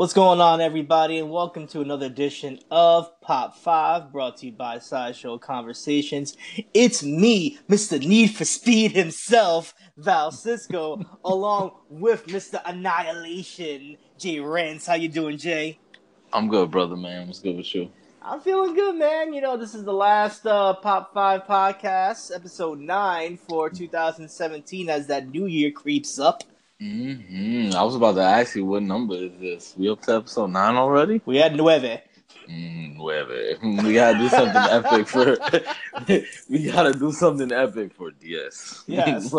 What's going on, everybody, and welcome to another edition of Pop 5, brought to you by Sideshow Conversations. It's me, Mr. Need for Speed himself, Val Cisco, along with Mr. Annihilation, Jay Rance. How you doing, Jay? I'm good, brother, man. What's good with you? I'm feeling good, man. You know, this is the last uh, Pop 5 podcast, episode 9 for 2017, as that new year creeps up. Mm-hmm. I was about to ask you what number is this? We up to episode nine already? We had nueve. Mm, nueve. We gotta do something epic for. we gotta do something epic for DS. Yes.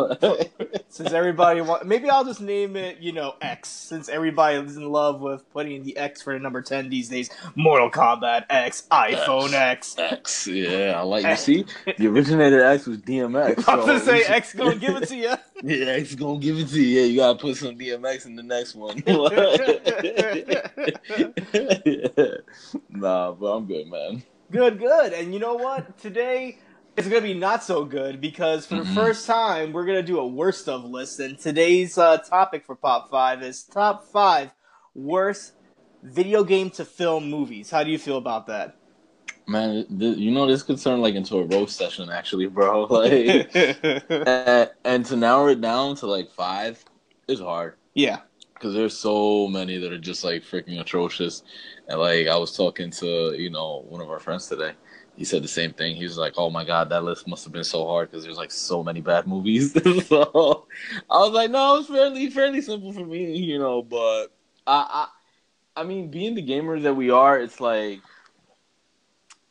since everybody want, maybe I'll just name it, you know, X. Since everybody is in love with putting the X for the number ten these days. Mortal Kombat X, iPhone X. X. Yeah, I like you. See, the originator X was DMX. So I was gonna say X gonna give it to you. Yeah, X gonna give it to you. Yeah, you gotta put some DMX in the next one. nah, but I'm good, man. Good, good. And you know what? Today it's gonna be not so good because for the mm-hmm. first time we're gonna do a worst of list. And today's uh, topic for Pop Five is top five worst video game to film movies. How do you feel about that? Man, th- you know this could turn like into a roast session, actually, bro. Like, and, and to narrow it down to like five is hard. Yeah, because there's so many that are just like freaking atrocious. And like I was talking to you know one of our friends today. He said the same thing. He was like, "Oh my god, that list must have been so hard because there's like so many bad movies." so I was like, "No, it's fairly fairly simple for me, you know." But I, I, I mean, being the gamers that we are, it's like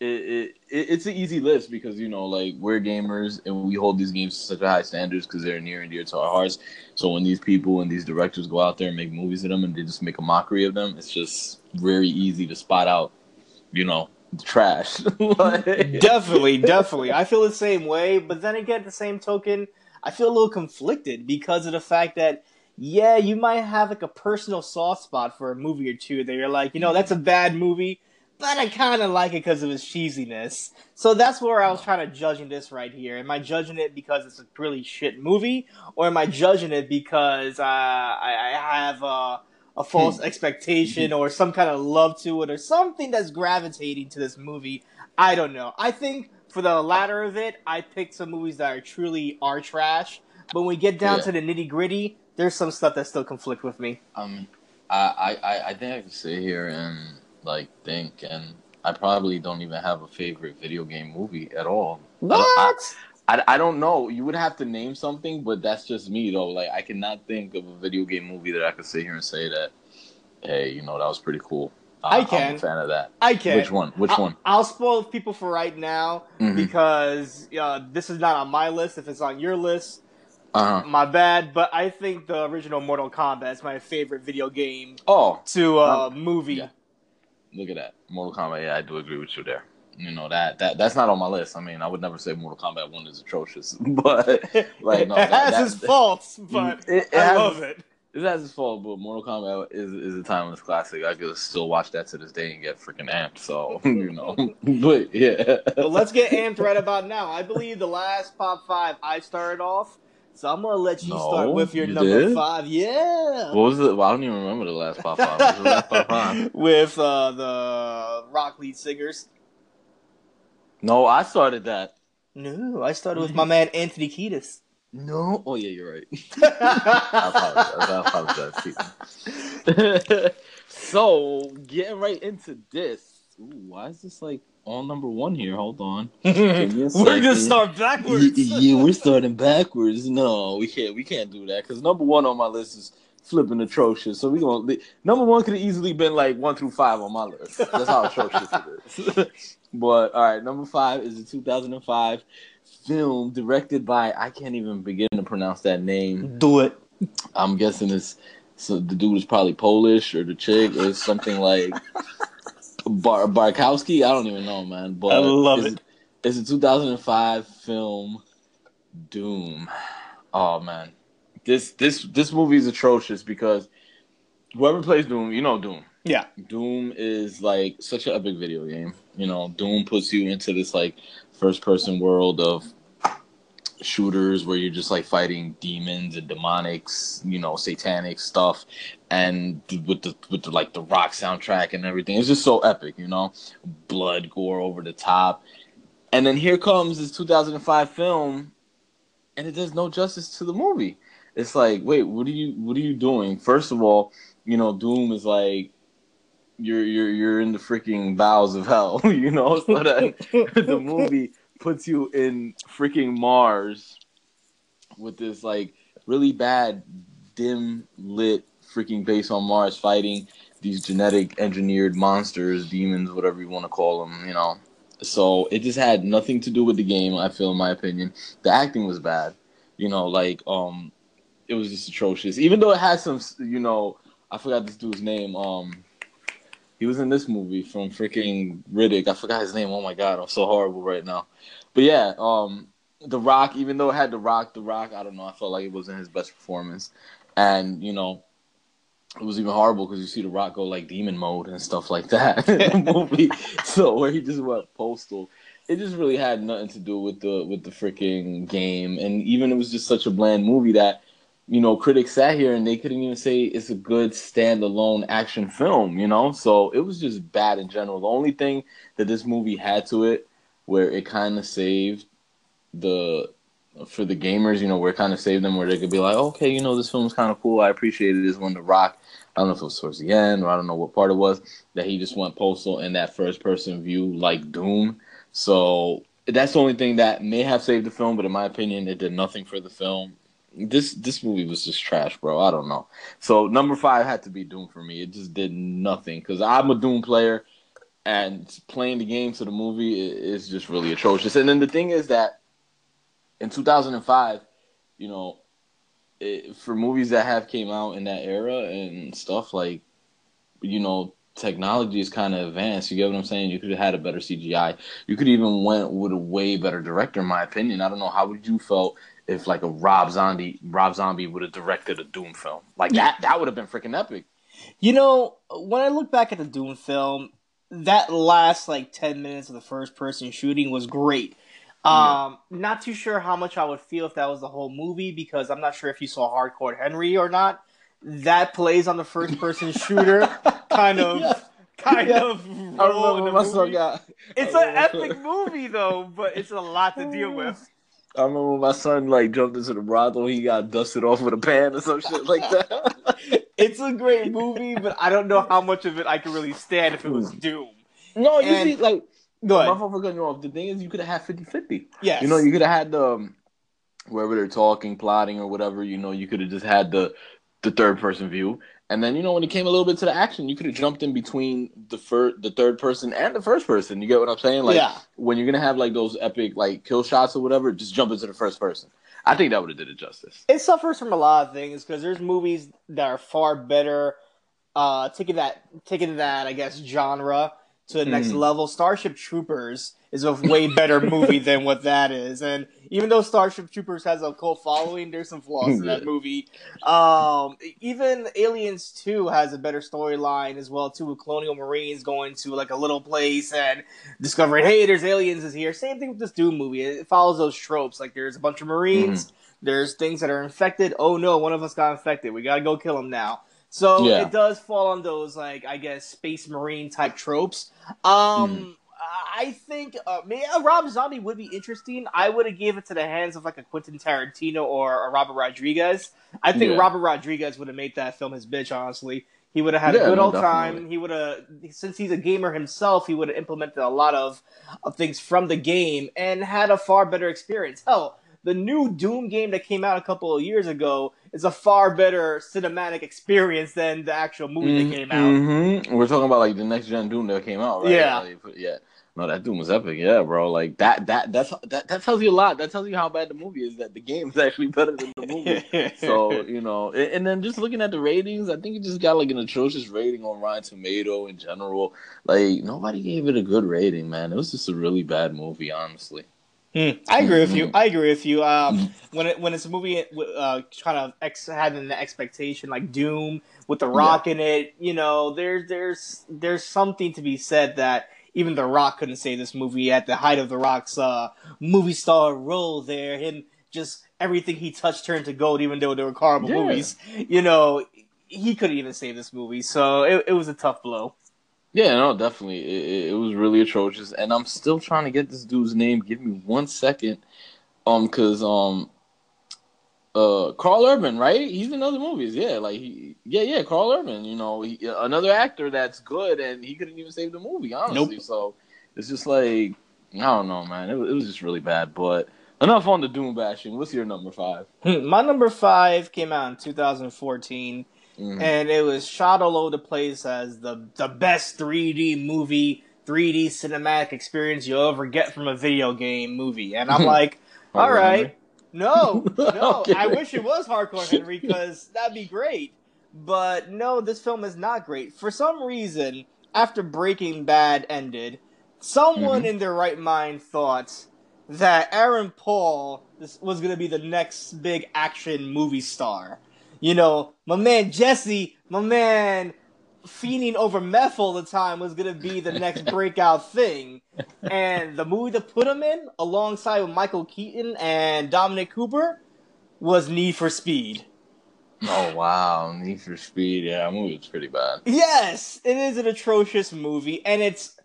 it, it, it's an easy list because you know like we're gamers and we hold these games to such a high standards because they're near and dear to our hearts. So when these people and these directors go out there and make movies of them and they just make a mockery of them, it's just very easy to spot out, you know, the trash. definitely, definitely. I feel the same way, but then again, the same token, I feel a little conflicted because of the fact that yeah, you might have like a personal soft spot for a movie or two that you're like, you know, that's a bad movie but I kind of like it because of its cheesiness. So that's where I was trying to judging this right here. Am I judging it because it's a really shit movie, or am I judging it because uh, I, I, have a, a false hmm. expectation or some kind of love to it or something that's gravitating to this movie? I don't know. I think for the latter of it, I picked some movies that are truly are trash. But when we get down yeah. to the nitty gritty, there's some stuff that still conflict with me. Um, I, I, I think I can sit here and like think, and I probably don't even have a favorite video game movie at all. What? I, I, I don't know. You would have to name something, but that's just me though. Like I cannot think of a video game movie that I could sit here and say that, hey, you know, that was pretty cool. I can. I'm a fan of that. I can. Which one? Which I'll, one? I'll spoil people for right now Mhm. because uh, this is not on my list. If it's on your list, Uh huh. my bad. But I think the original Mortal Kombat is my favorite video game Oh, to uh, movie. yeah. Look at that. Mortal Kombat. Yeah, I do agree with you there. You know that that that's not on my list. I mean, I would never say Mortal Kombat One is atrocious, but Like, no, it that- has its faults, but It- it I has- love it. it has its fault. But Mortal Kombat is is a timeless classic. I could still watch that to this day and get freaking amped. So you know, but yeah. But let's get amped right about now. I believe the last pop five I started off, so I'm gonna let you No, start with your you number did? five. Yeah. What was it? Well, I don't even remember the last pop five. The last pop five? with uh, the rock lead singers. No, I started that. No, I started with my man Anthony Kiedis. No. Oh yeah, you're right. I apologize. I apologize. So getting right into this. Ooh, why is this like all number one here? Hold on. We're a gonna start backwards. Yeah, yeah, we're starting backwards. No, we can't. We can't do that because number one on my list is flipping atrocious. So we gonna number one could have easily been like one through five on my list. That's how atrocious it is. but all right, number five is a 2005 film directed by I can't even begin to pronounce that name. Do it. I'm guessing it's so the dude is probably Polish or the chick or something like Bar Barkowski. I don't even know, man. But I love it's, It's a 2005 film, Doom. Oh man, this this this movie is atrocious because whoever plays Doom, you know Doom. Yeah. Doom is like such an epic video game. You know, Doom puts you into this like first person world of shooters where you're just like fighting demons and demonics, you know, satanic stuff, and with the with the like the rock soundtrack and everything. It's just so epic, you know, blood gore over the top. And then here comes this 2005 film, and it does no justice to the movie. It's like, wait, what are you what are you doing? First of all, you know, Doom is like you're you're you're in the freaking bowels of hell, you know. So that the movie puts you in freaking Mars with this like really bad dim lit freaking base on Mars fighting these genetic engineered monsters, demons, whatever you want to call them, you know. So it just had nothing to do with the game, I feel in my opinion. The acting was bad. You know, like um it was just atrocious. Even though it had some you know, I forgot this dude's name, um he was in this movie from freaking Riddick. I forgot his name. Oh my god, I'm so horrible right now. But yeah, um, The Rock. Even though it had The Rock, The Rock. I don't know. I felt like it wasn't his best performance, and you know, it was even horrible because you see The Rock go like demon mode and stuff like that in the movie. So where he just went postal. It just really had nothing to do with the with the freaking game, and even it was just such a bland movie that you know, critics sat here and they couldn't even say it's a good standalone action film, you know? So it was just bad in general. The only thing that this movie had to it where it kind of saved the for the gamers, you know, where it kind of saved them where they could be like, okay, you know, this film's kind of cool. I appreciate it. Is when The Rock, I don't know if it was towards the end or I don't know what part it was, that he just went postal in that first person view like Doom. So that's the only thing that may have saved the film, but in my opinion, it did nothing for the film this this movie was just trash, bro. I don't know. So number five had to be Doom for me. It just did nothing because I'm a Doom player, and playing the game to the movie is just really atrocious. And then the thing is that in 2005, you know, it, for movies that have came out in that era and stuff like, you know, technology is kind of advanced. You get what I'm saying? You could have had a better CGI. You could even went with a way better director, in my opinion. I don't know how would you felt if like a Rob Zombie Rob Zombie would have directed a Doom film. Like that that would have been freaking epic. You know, when I look back at the Doom film, that last like ten minutes of the first person shooting was great. Um, not too sure how much I would feel if that was the whole movie because I'm not sure if you saw Hardcore Henry or not. That plays on the first person shooter, kind of, Yeah. kind Yeah. of. I role in remember the movie. got It's an epic movie though, but it's a lot to deal with. I remember my son like jumped into the brothel, he got dusted off with a pan or some shit like that. It's a great movie, but I don't know how much of it I could really stand if it was Doom. no, you And- see, like Go ahead. My fault for cutting you off. The thing is, you could have had 50 50. Yes. You know, you could have had the um, wherever they're talking, plotting, or whatever. You know, you could have just had the the third person view, and then you know when it came a little bit to the action, you could have jumped in between the first, the third person, and the first person. You get what I'm saying? Like Yeah. when you're gonna have like those epic like kill shots or whatever, just jump into the first person. I think that would have did it justice. it suffers from a lot of things because there's movies that are far better uh taking that taking that i guess genre to the next Mhm. level starship troopers is a way better movie than what that is and even though starship troopers has a cult following there's some flaws in that movie um even aliens 2 has a better storyline as well too with colonial marines going to like a little place and discovering hey there's aliens is here same thing with this doom movie it follows those tropes like there's a bunch of marines there's things that are infected. Oh no, one of us got infected. We gotta go kill him now. So Yeah. it does fall on those like I guess space marine type tropes. Um, I think uh, maybe a Rob Zombie would be interesting. I would have gave it to the hands of like a Quentin Tarantino or a Robert Rodriguez. I think Yeah. Robert Rodriguez would have made that film his bitch. Honestly, he would have had Yeah, a good no, old definitely. time. He would have, since he's a gamer himself, he would have implemented a lot of, of things from the game and had a far better experience. Hell, the new Doom game that came out a couple of years ago is a far better cinematic experience than the actual movie that came out. Mm-hmm. We're talking about like the next gen Doom that came out, right? Yeah. Like, yeah. No, that Doom was epic. Yeah, bro. Like that. That. That's that. That tells you a lot. That tells you how bad the movie is. That the game is actually better than the movie. so you know, and, and then just looking at the ratings, I think it just got like an atrocious rating on Rotten Tomato in general. Like nobody gave it a good rating, man. It was just a really bad movie, honestly. Hmm, I agree with you. I agree with you. Um, when it when it's a movie uh, kind of ex- had an expectation like Doom with The Rock in it, you know, there's there's there's something to be said that even The Rock couldn't say this movie at the height of The Rock's uh, movie star role. There, him just everything he touched turned to gold, even though they were horrible Yeah. movies. You know, he couldn't even save this movie, so it, it was a tough blow. Yeah, no, definitely. It, it, was really atrocious, and I'm still trying to get this dude's name. Give me one second, um, cause um, uh, Karl Urban, right? He's in other movies. Yeah, like he, yeah, yeah, Karl Urban. You know, he, another actor that's good, and he couldn't even save the movie. Honestly, Nope. so it's just like I don't know, man. It, was- it was just really bad. But enough on the doom bashing. What's your number five? My number five came out in 2014. Mhm. and it was shot all over the place as the the best 3D movie, 3D cinematic experience you'll ever get from a video game movie. And I'm like, all right, Henry? no, no. I wish it was Hardcore Henry because that'd be great. But no, this film is not great. For some reason, after Breaking Bad ended, someone Mhm. in their right mind thought that Aaron Paul was going to be the next big action movie star. You know, my man Jesse, my man fiending over meth all the time was going to be the next breakout thing. And the movie to put him in, alongside with Michael Keaton and Dominic Cooper, was Need for Speed. Oh wow, Need for Speed. Yeah, that movie was pretty bad. Yes, it is an atrocious movie, and it's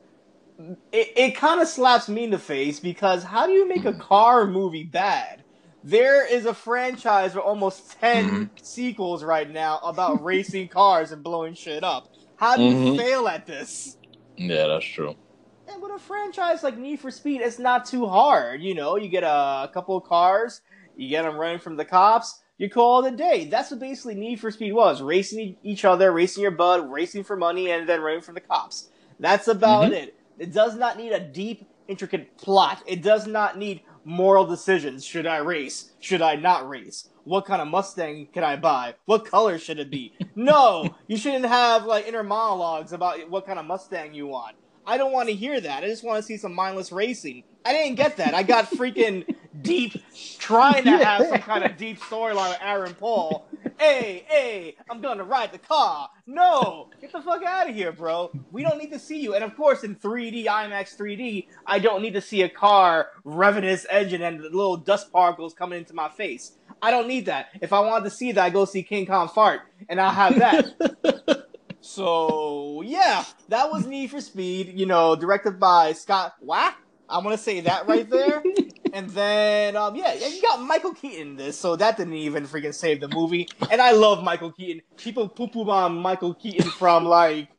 it, it kind of slaps me in the face because how do you make a car movie bad? There is a franchise with almost 10 Mhm. sequels right now about racing cars and blowing shit up. How do you Mhm. fail at this? Yeah, that's true. And with a franchise like Need for Speed, it's not too hard. You know, you get a, couple of cars, you get them running from the cops, you call it a day. That's what basically Need for Speed was racing each other, racing your bud, racing for money, and then running from the cops. That's about Mhm. it. It does not need a deep, intricate plot. It does not need moral decisions. Should I race? Should I not race? What kind of Mustang can I buy? What color should it be? No, you shouldn't have like inner monologues about what kind of Mustang you want. I don't want to hear that. I just want to see some mindless racing. I didn't get that. I got freaking deep, trying to have some kind of deep storyline with Aaron Paul. Hey, hey, I'm gonna ride the car. No, get the fuck out of here, bro. We don't need to see you. And of course, in 3D, IMAX 3D, I don't need to see a car revving its engine and the little dust particles coming into my face. I don't need that. If I wanted to see that, I go see King Kong fart, and I'll have that. So yeah, that was Need for Speed. You know, directed by Scott Wack. I'm gonna say that right there. and then um, yeah, yeah, you got Michael Keaton in this, so that didn't even freaking save the movie. And I love Michael Keaton. People poo poo on Michael Keaton from like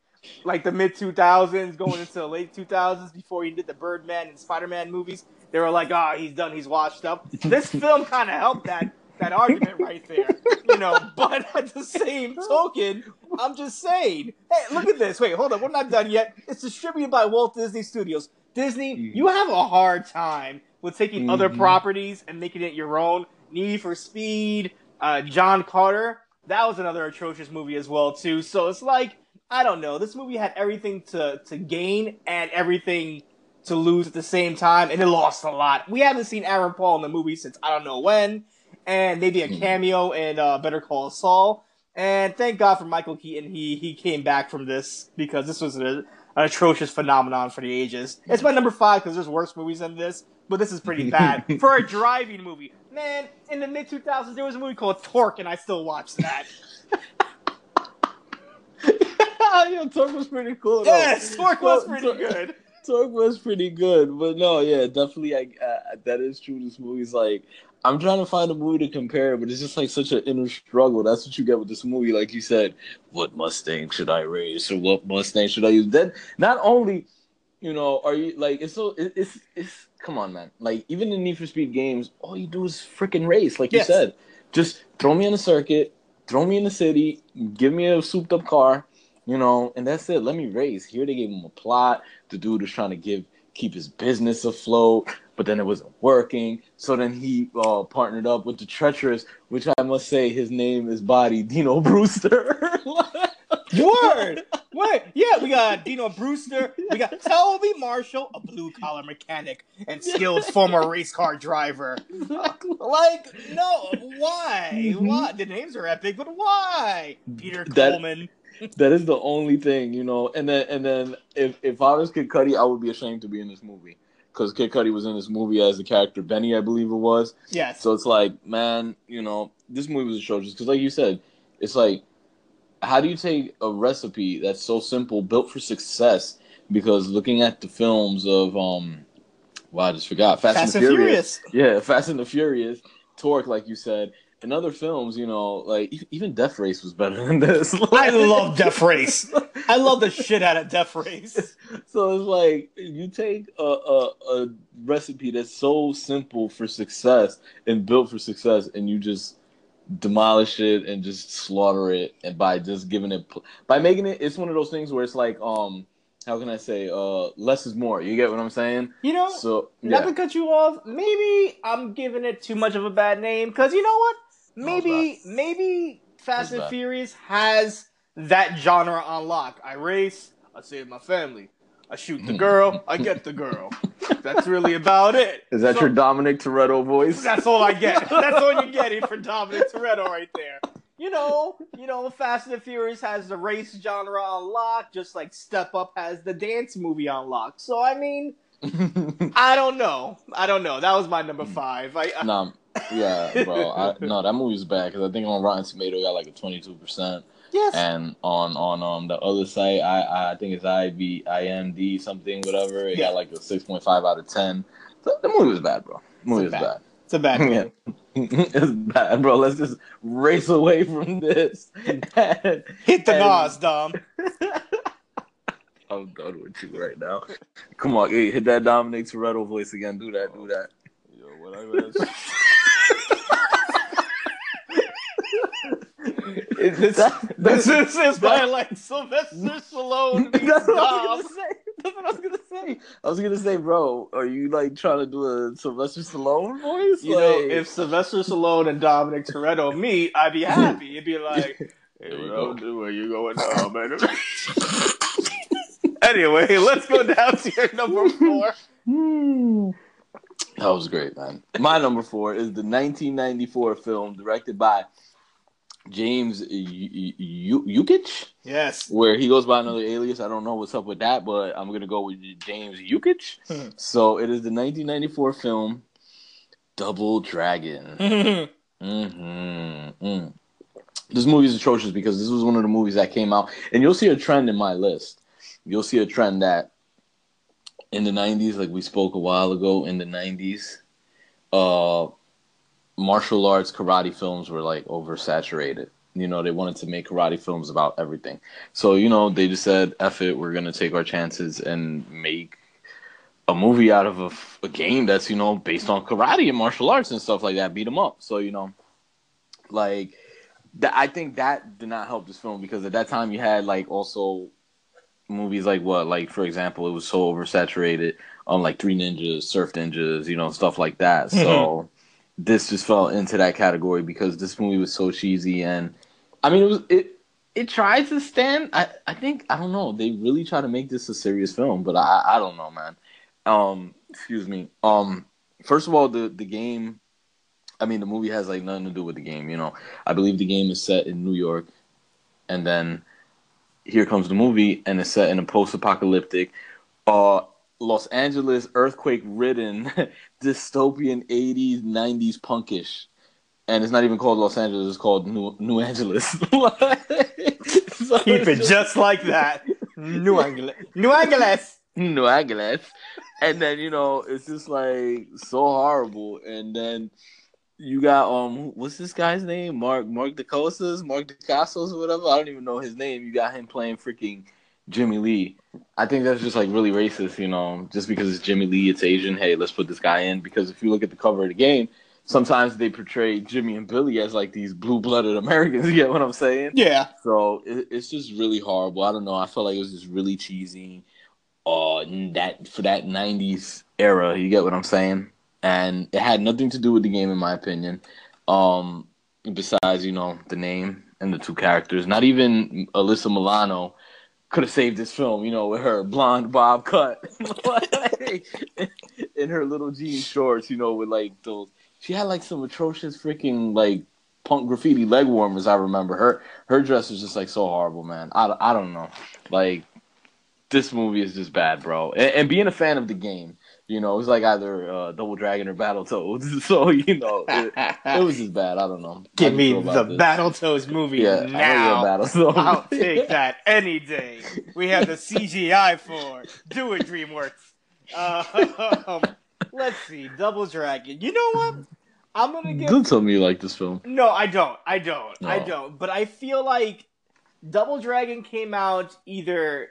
like the mid 2000s, going into the late 2000s, before he did the Birdman and Spider Man movies. They were like, "Ah, oh, he's done. He's washed up." This film kind of helped that that argument right there, you know. But at the same token, I'm just saying, hey, look at this. Wait, hold on, we're not done yet. It's distributed by Walt Disney Studios. Disney, mm-hmm. you have a hard time with taking mm-hmm. other properties and making it your own. Need for Speed, uh, John Carter. That was another atrocious movie as well too. So it's like I don't know. This movie had everything to to gain and everything to lose at the same time, and it lost a lot. We haven't seen Aaron Paul in the movie since I don't know when, and maybe a hmm. cameo in uh, Better Call Saul. And thank God for Michael Keaton. He he came back from this because this was a, an atrocious phenomenon for the ages. It's my number five because there's worse movies than this, but this is pretty bad for a driving movie. Man, in the mid 2000s, there was a movie called Torque, and I still watch that. yeah, Torque was pretty cool. Though. Yes, Torque was pretty good. Torque was pretty good, but no, yeah, definitely. Like uh, that is true. This movie's like I'm trying to find a movie to compare, but it's just like such an inner struggle. That's what you get with this movie. Like you said, what Mustang should I race, or what Mustang should I use? Then not only, you know, are you like it's so it, it's it's come on, man. Like even in Need for Speed games, all you do is freaking race, like yes. you said. Just throw me in a circuit, throw me in the city, give me a souped up car, you know, and that's it. Let me race. Here they gave him a plot. The dude was trying to give keep his business afloat, but then it wasn't working. So then he uh, partnered up with the treacherous, which I must say his name is Body Dino Brewster. Word. Wait, yeah, we got Dino Brewster, we got Toby Marshall, a blue collar mechanic and skilled former race car driver. Like, no, why? Mm-hmm. Why? The names are epic, but why? Peter that, Coleman that is the only thing, you know. And then and then if if I was Kid Cudi, I would be ashamed to be in this movie because Kid Cudi was in this movie as the character Benny, I believe it was. Yes. So it's like, man, you know, this movie was atrocious because, like you said, it's like, how do you take a recipe that's so simple, built for success? Because looking at the films of um, wow, I just forgot Fast, Fast and, and Furious. Furious. Yeah, Fast and the Furious, Torque, like you said, in other films, you know, like even Death Race was better than this. I love Death Race. I love the shit out of Death Race. So it's like you take a, a, a recipe that's so simple for success and built for success, and you just demolish it and just slaughter it, and by just giving it by making it, it's one of those things where it's like um how can I say, uh, less is more. You get what I'm saying? You know, so yeah. not to cut you off, maybe I'm giving it too much of a bad name because you know what? Maybe maybe Fast and Furious has that genre on lock. I race, I save my family. I shoot the girl, I get the girl. That's really about it. Is that so, your Dominic Toretto voice? That's all I get. That's all you're getting for Dominic Toretto right there. You know, you know, Fast and the Furious has the race genre on lock, just like Step Up has the dance movie on lock. So I mean, I don't know. I don't know. That was my number five. I, I no, yeah, bro. I, no, that movie's bad because I think on Rotten Tomato got like a twenty two percent. Yes. And on on um the other site, I I think it's IB IMD something whatever. It yeah. got like a six point five out of ten. So the movie was bad, bro. The movie was bad. bad. It's a bad movie. it's bad, bro. Let's just race away from this. And, Hit the and... NOS, Dom. I'm done with you right now. Come on, hey, hit that Dominic Toretto voice again. Do that, do that. Yo, what I this, this, this is my like Sylvester Stallone. That's what I was gonna say. That's what I was gonna say. I was gonna say, bro, are you like trying to do a Sylvester Stallone voice? You like... know, if Sylvester Stallone and Dominic Toretto meet, I'd be happy. It'd be like, hey, bro, where you going now, man? anyway, let's go down to your number four. That was great, man. My number four is the 1994 film directed by James Yukich. Yes. Where he goes by another alias. I don't know what's up with that, but I'm gonna go with James Yukich. Hmm. so it is the 1994 film Double Dragon. mm-hmm. Mm. This movie is atrocious because this was one of the movies that came out, and you'll see a trend in my list. You'll see a trend that in the 90s, like we spoke a while ago, in the 90s, uh, martial arts karate films were like oversaturated. You know, they wanted to make karate films about everything. So, you know, they just said, F it, we're going to take our chances and make a movie out of a, a, game that's, you know, based on karate and martial arts and stuff like that, beat them up. So, you know, like, th- I think that did not help this film because at that time you had, like, also movies like what? Like, for example, it was so oversaturated on, like, Three Ninjas, Surf Ninjas, you know, stuff like that. So mm-hmm. This just fell into that category because this movie was so cheesy and I mean it was it it tried to stand I, I think I don't know, they really try to make this a serious film, but I I don't know, man. Um excuse me. Um first of all the the game I mean the movie has like nothing to do with the game, you know. I believe the game is set in New York and then here comes the movie and it's set in a post apocalyptic uh Los Angeles earthquake ridden dystopian 80s 90s punkish. And it's not even called Los Angeles it's called New, New Angeles. So keep it just like that. New Angeles New Angeles. New Angeles. And then you know it's just like so horrible. And then you got um what's this guy's name? Mark Mark DeCostas Mark DeCastos whatever? I don't even know his name. You got him playing freaking Jimmy Lee. I think that's just like really racist, you know, just because it's Jimmy Lee, it's Asian. Hey, let's put this guy in. Because if you look at the cover of the game, sometimes they portray Jimmy and Billy as like these blue blooded Americans. You get what I'm saying? Yeah. So it, it's just really horrible. I don't know. I felt like it was just really cheesy. Uh, that for that '90s era, you get what I'm saying? And it had nothing to do with the game, in my opinion. Um, besides, you know, the name and the two characters. Not even Alyssa Milano could have saved this film, you know, with her blonde bob cut in her little jean shorts, you know, with like those. She had like some atrocious freaking like punk graffiti leg warmers. I remember her. Her dress was just like so horrible, man. I, I don't know. Like this movie is just bad, bro. And, and being a fan of the game, you know, it was like either uh, Double Dragon or Battletoads. So you know, it, it, was just bad. I don't know. Give me the this. Battletoads movie yeah, now. Battletoads. I'll take that any day. We have the CGI for. Do it, DreamWorks. Uh, let's see, Double Dragon. You know what? I'm gonna give. Don't tell me you like this film. No, I don't. I don't. No. I don't. But I feel like Double Dragon came out either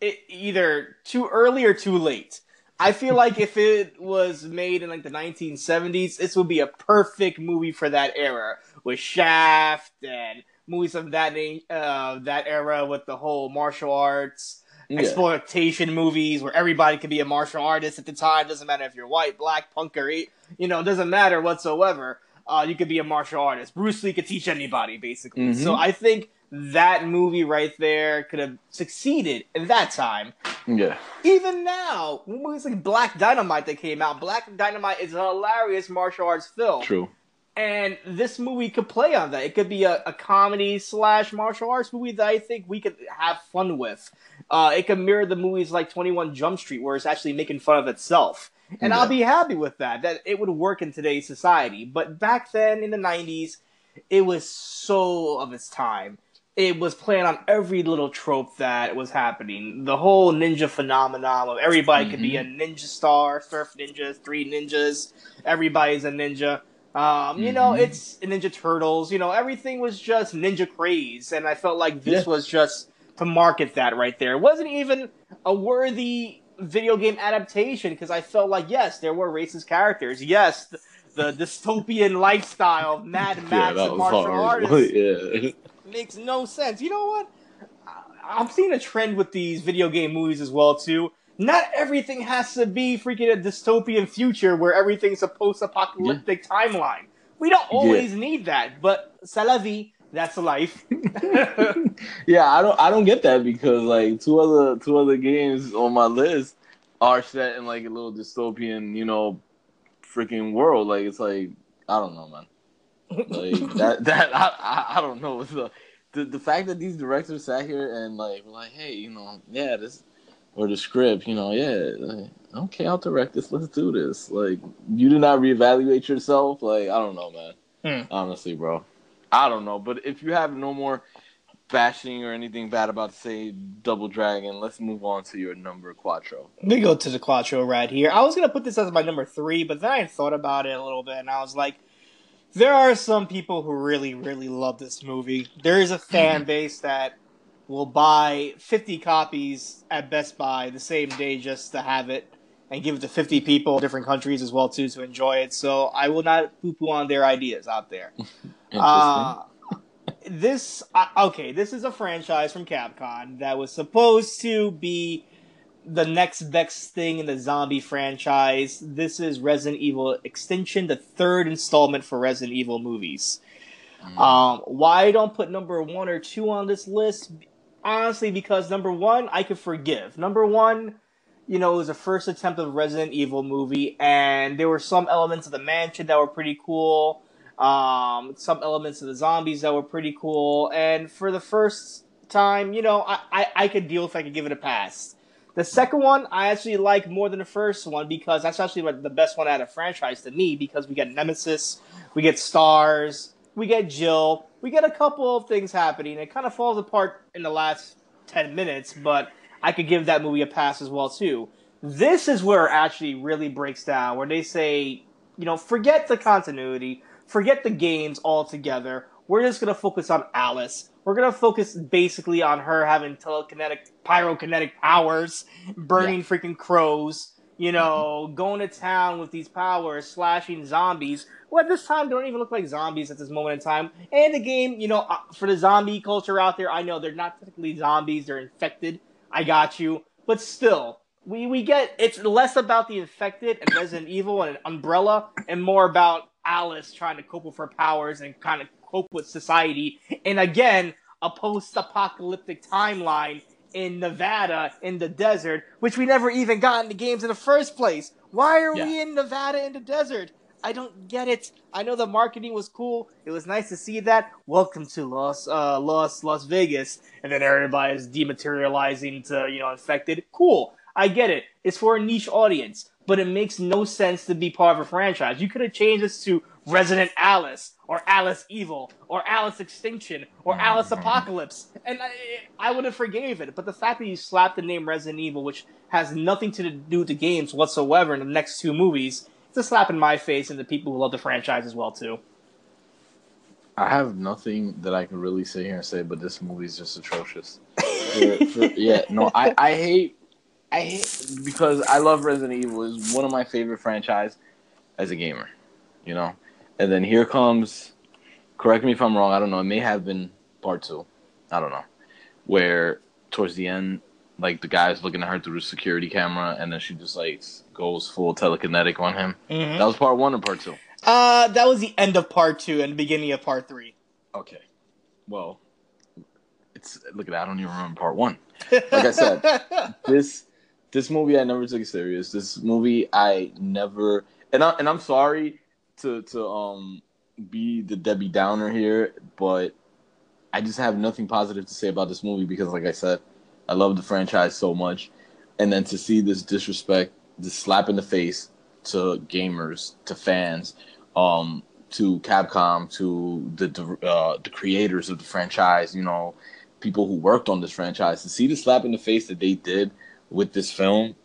it, either too early or too late. I feel like if it was made in like the 1970s, this would be a perfect movie for that era with Shaft and movies of that name, uh, that era with the whole martial arts yeah. exploitation movies where everybody could be a martial artist at the time. Doesn't matter if you're white, black, punk, or you know, doesn't matter whatsoever. Uh, you could be a martial artist. Bruce Lee could teach anybody, basically. Mm-hmm. So I think that movie right there could have succeeded in that time. Yeah. Even now, movies like Black Dynamite that came out, Black Dynamite is a hilarious martial arts film. True. And this movie could play on that. It could be a, a comedy slash martial arts movie that I think we could have fun with. Uh, it could mirror the movies like 21 Jump Street, where it's actually making fun of itself. And yeah. I'll be happy with that, that it would work in today's society. But back then in the 90s, it was so of its time it was playing on every little trope that was happening. The whole ninja phenomenon of everybody mm-hmm. could be a mm-hmm. ninja star, surf ninjas, three ninjas, everybody's a ninja. Um, mm-hmm. You know, mm-hmm. it's Ninja Turtles. You know, everything was just ninja craze, and I felt like this yeah. was just to market that right there. It wasn't even a worthy video game adaptation because I felt like yes, there were racist characters. Yes, the, the dystopian lifestyle of Mad Max yeah, and martial horrible. artists. yeah makes no sense. You know what? I'm seeing a trend with these video game movies as well too. Not everything has to be freaking a dystopian future where everything's a post-apocalyptic yeah. timeline. We don't always yeah. need that, but c'est la vie. That's life. yeah, I don't I don't get that because like two other two other games on my list are set in like a little dystopian, you know, freaking world. Like it's like I don't know, man. Like that that I, I, I don't know. The, the the fact that these directors sat here and like were like, hey, you know, yeah, this or the script, you know, yeah, like, okay, I'll direct this. Let's do this. Like, you do not reevaluate yourself. Like, I don't know, man. Hmm. Honestly, bro, I don't know. But if you have no more bashing or anything bad about say Double Dragon, let's move on to your number Quattro. We go to the Quattro right here. I was gonna put this as my number three, but then I thought about it a little bit, and I was like, There are some people who really, really love this movie. There is a fan base that will buy 50 copies at Best Buy the same day just to have it and give it to 50 people in different countries as well too to enjoy it. So I will not poo-poo on their ideas out there. uh, this uh, okay, this is a franchise from Capcom that was supposed to be the next best thing in the zombie franchise. This is Resident Evil Extinction, the third installment for Resident Evil movies. Mm. Um, why I don't put number one or two on this list? Honestly, because number one, I could forgive. Number one, you know, it was the first attempt of a Resident Evil movie, and there were some elements of the mansion that were pretty cool. Um, some elements of the zombies that were pretty cool, and for the first time, you know, I, I, I could deal if I could give it a pass. The second one I actually like more than the first one because that's actually the best one out of franchise to me because we get Nemesis, we get Stars, we get Jill, we get a couple of things happening. It kind of falls apart in the last ten minutes, but I could give that movie a pass as well too. This is where it actually really breaks down, where they say, you know, forget the continuity, forget the games altogether. We're just gonna focus on Alice. We're gonna focus basically on her having telekinetic, pyrokinetic powers, burning yeah. freaking crows. You know, mm-hmm. going to town with these powers, slashing zombies. Well, at this time, they don't even look like zombies at this moment in time. And the game, you know, uh, for the zombie culture out there, I know they're not technically zombies; they're infected. I got you, but still, we we get it's less about the infected and Resident Evil and Umbrella, and more about Alice trying to cope with her powers and kind of cope with society. And again, a post-apocalyptic timeline in Nevada in the desert, which we never even got in the games in the first place. Why are yeah. we in Nevada in the desert? I don't get it. I know the marketing was cool. It was nice to see that. Welcome to Las uh, Las Las Vegas, and then everybody is dematerializing to you know infected. Cool. I get it. It's for a niche audience, but it makes no sense to be part of a franchise. You could have changed this to Resident Alice or Alice Evil or Alice Extinction or mm-hmm. Alice Apocalypse, and I, I would have forgave it. But the fact that you slapped the name Resident Evil, which has nothing to do with the games whatsoever, in the next two movies, it's a slap in my face and the people who love the franchise as well too. I have nothing that I can really sit here and say, but this movie is just atrocious. for, for, yeah, no, I, I hate I hate because I love Resident Evil. is one of my favorite franchise as a gamer, you know. And then here comes, correct me if I'm wrong. I don't know. It may have been part two. I don't know. Where towards the end, like the guy's looking at her through the security camera, and then she just like goes full telekinetic on him. Mm-hmm. That was part one or part two. Uh, that was the end of part two and the beginning of part three. Okay. Well, it's look at that. I don't even remember part one. Like I said, this this movie I never took it serious. This movie I never and I and I'm sorry to to um be the Debbie Downer here, but I just have nothing positive to say about this movie because like I said, I love the franchise so much. And then to see this disrespect, this slap in the face to gamers, to fans, um, to Capcom, to the uh, the creators of the franchise, you know, people who worked on this franchise, to see the slap in the face that they did with this film,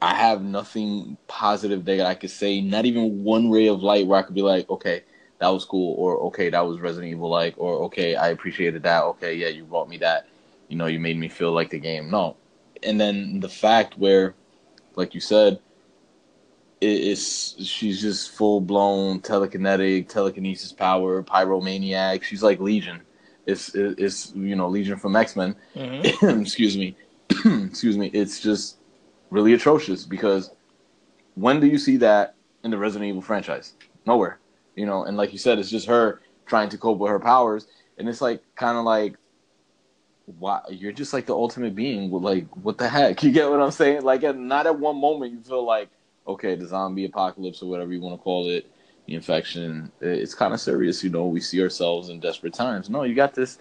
I have nothing positive that I could say. Not even one ray of light where I could be like, okay, that was cool, or okay, that was Resident Evil like, or okay, I appreciated that. Okay, yeah, you brought me that. You know, you made me feel like the game. No, and then the fact where, like you said, it's she's just full blown telekinetic, telekinesis power, pyromaniac. She's like Legion. It's it's you know Legion from X Men. Mm-hmm. Excuse me. Excuse me, it's just really atrocious because when do you see that in the Resident Evil franchise? Nowhere. You know, and like you said, it's just her trying to cope with her powers, and it's like kind of like, why you're just like the ultimate being. Like, what the heck? You get what I'm saying? Like, at, not at one moment you feel like, okay, the zombie apocalypse or whatever you want to call it, the infection, it's kind of serious. You know, we see ourselves in desperate times. No, you got this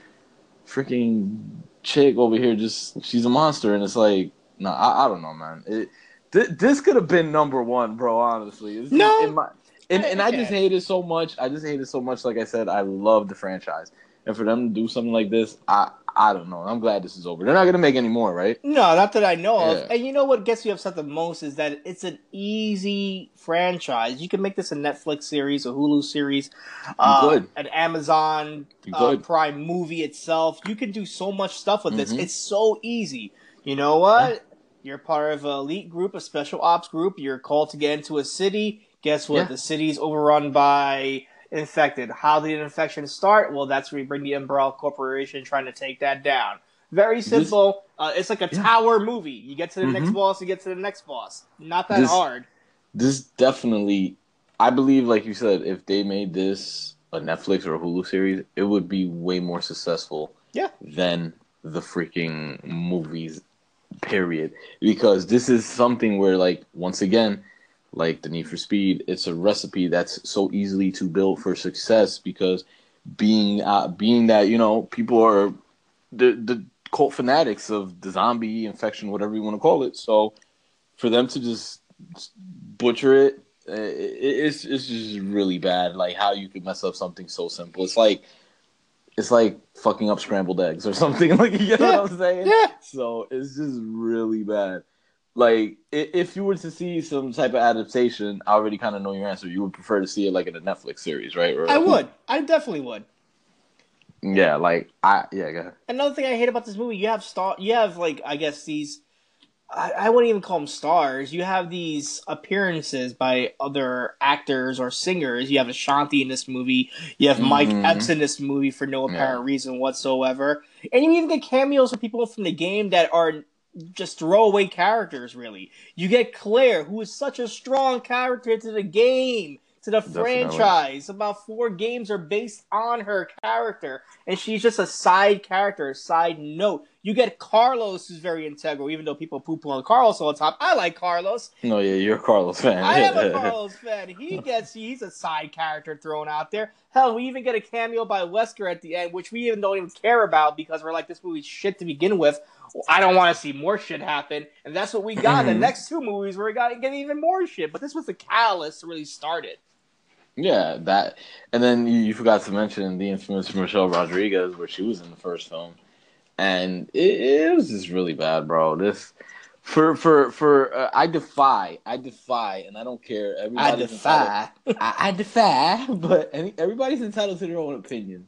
freaking chick over here just she's a monster and it's like no I, I don't know man. It th- this could have been number one bro honestly. It's no. in my, and, and I just hate it so much I just hate it so much like I said I love the franchise. And for them to do something like this I I don't know. I'm glad this is over. They're not gonna make any more, right? No, not that I know of. And you know what gets me upset the most is that it's an easy franchise. You can make this a Netflix series, a Hulu series, uh, an Amazon uh. Prime movie itself. You can do so much stuff with this. Mhm. It's so easy. You know what? You're part of an elite group, a special ops group. You're called to get into a city. Guess what? Yeah. The city's overrun by infected. How did the infection start? Well, that's where you bring the Umbrella Corporation trying to take that down. Very simple. uh, it's like a Yeah. tower movie. You get to the next Mhm. boss, you get to the next boss. Not that This- hard. This definitely, I believe, like you said, if they made this a Netflix or a Hulu series, it would be way more successful. Yeah. Than the freaking movies, period. Because this is something where, like, once again, like the Need for Speed, it's a recipe that's so easily to build for success because being uh, being that you know people are the the cult fanatics of the zombie infection, whatever you want to call it. So for them to just butcher it, uh, it's it's just really bad. Like how you could mess up something so simple. It's like it's like fucking up scrambled eggs or something. Like you know Yeah. what I'm saying? Yeah. So it's just really bad. Like if you were to see some type of adaptation, I already kind of know your answer. You would prefer to see it like in a Netflix series, right? Or I would. I definitely would. Yeah, like I yeah. Go ahead. Another thing I hate about this movie, you have star, you have like I guess these, I, I wouldn't even call them stars. You have these appearances by other actors or singers. You have Ashanti in this movie. You have Mike Mhm. Epps in this movie for no apparent Yeah. reason whatsoever. And you even get cameos from people from the game that are just throwaway characters. Really, you get Claire, who is such a strong character to the game. To the Definitely. franchise, about four games are based on her character, and she's just a side character, a side note. You get Carlos, who's very integral, even though people poo poo on Carlos all the time. I like Carlos. No, yeah, you're a Carlos fan. I am a Carlos fan. He gets he's a side character thrown out there. Hell, we even get a cameo by Wesker at the end, which we even don't even care about because we're like this movie's shit to begin with. I don't want to see more shit happen, and that's what we got. in Mhm. the next two movies, where we got to get even more shit. But this was the catalyst to really start it. Yeah, that, and then you, you forgot to mention the infamous Michelle Rodriguez, where she was in the first film, and it, it was just really bad, bro. This for for for uh, I defy, I defy, and I don't care. I defy. I, I defy, but any, everybody's entitled to their own opinions.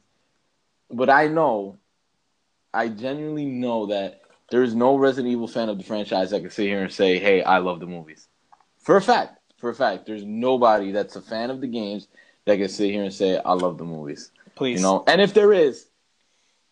But I know, I genuinely know that there is no Resident Evil fan of the franchise that can sit here and say, "Hey, I love the movies." For a fact, for a fact, there's nobody that's a fan of the games that can sit here and say, "I love the movies." Please, You know, and if there is,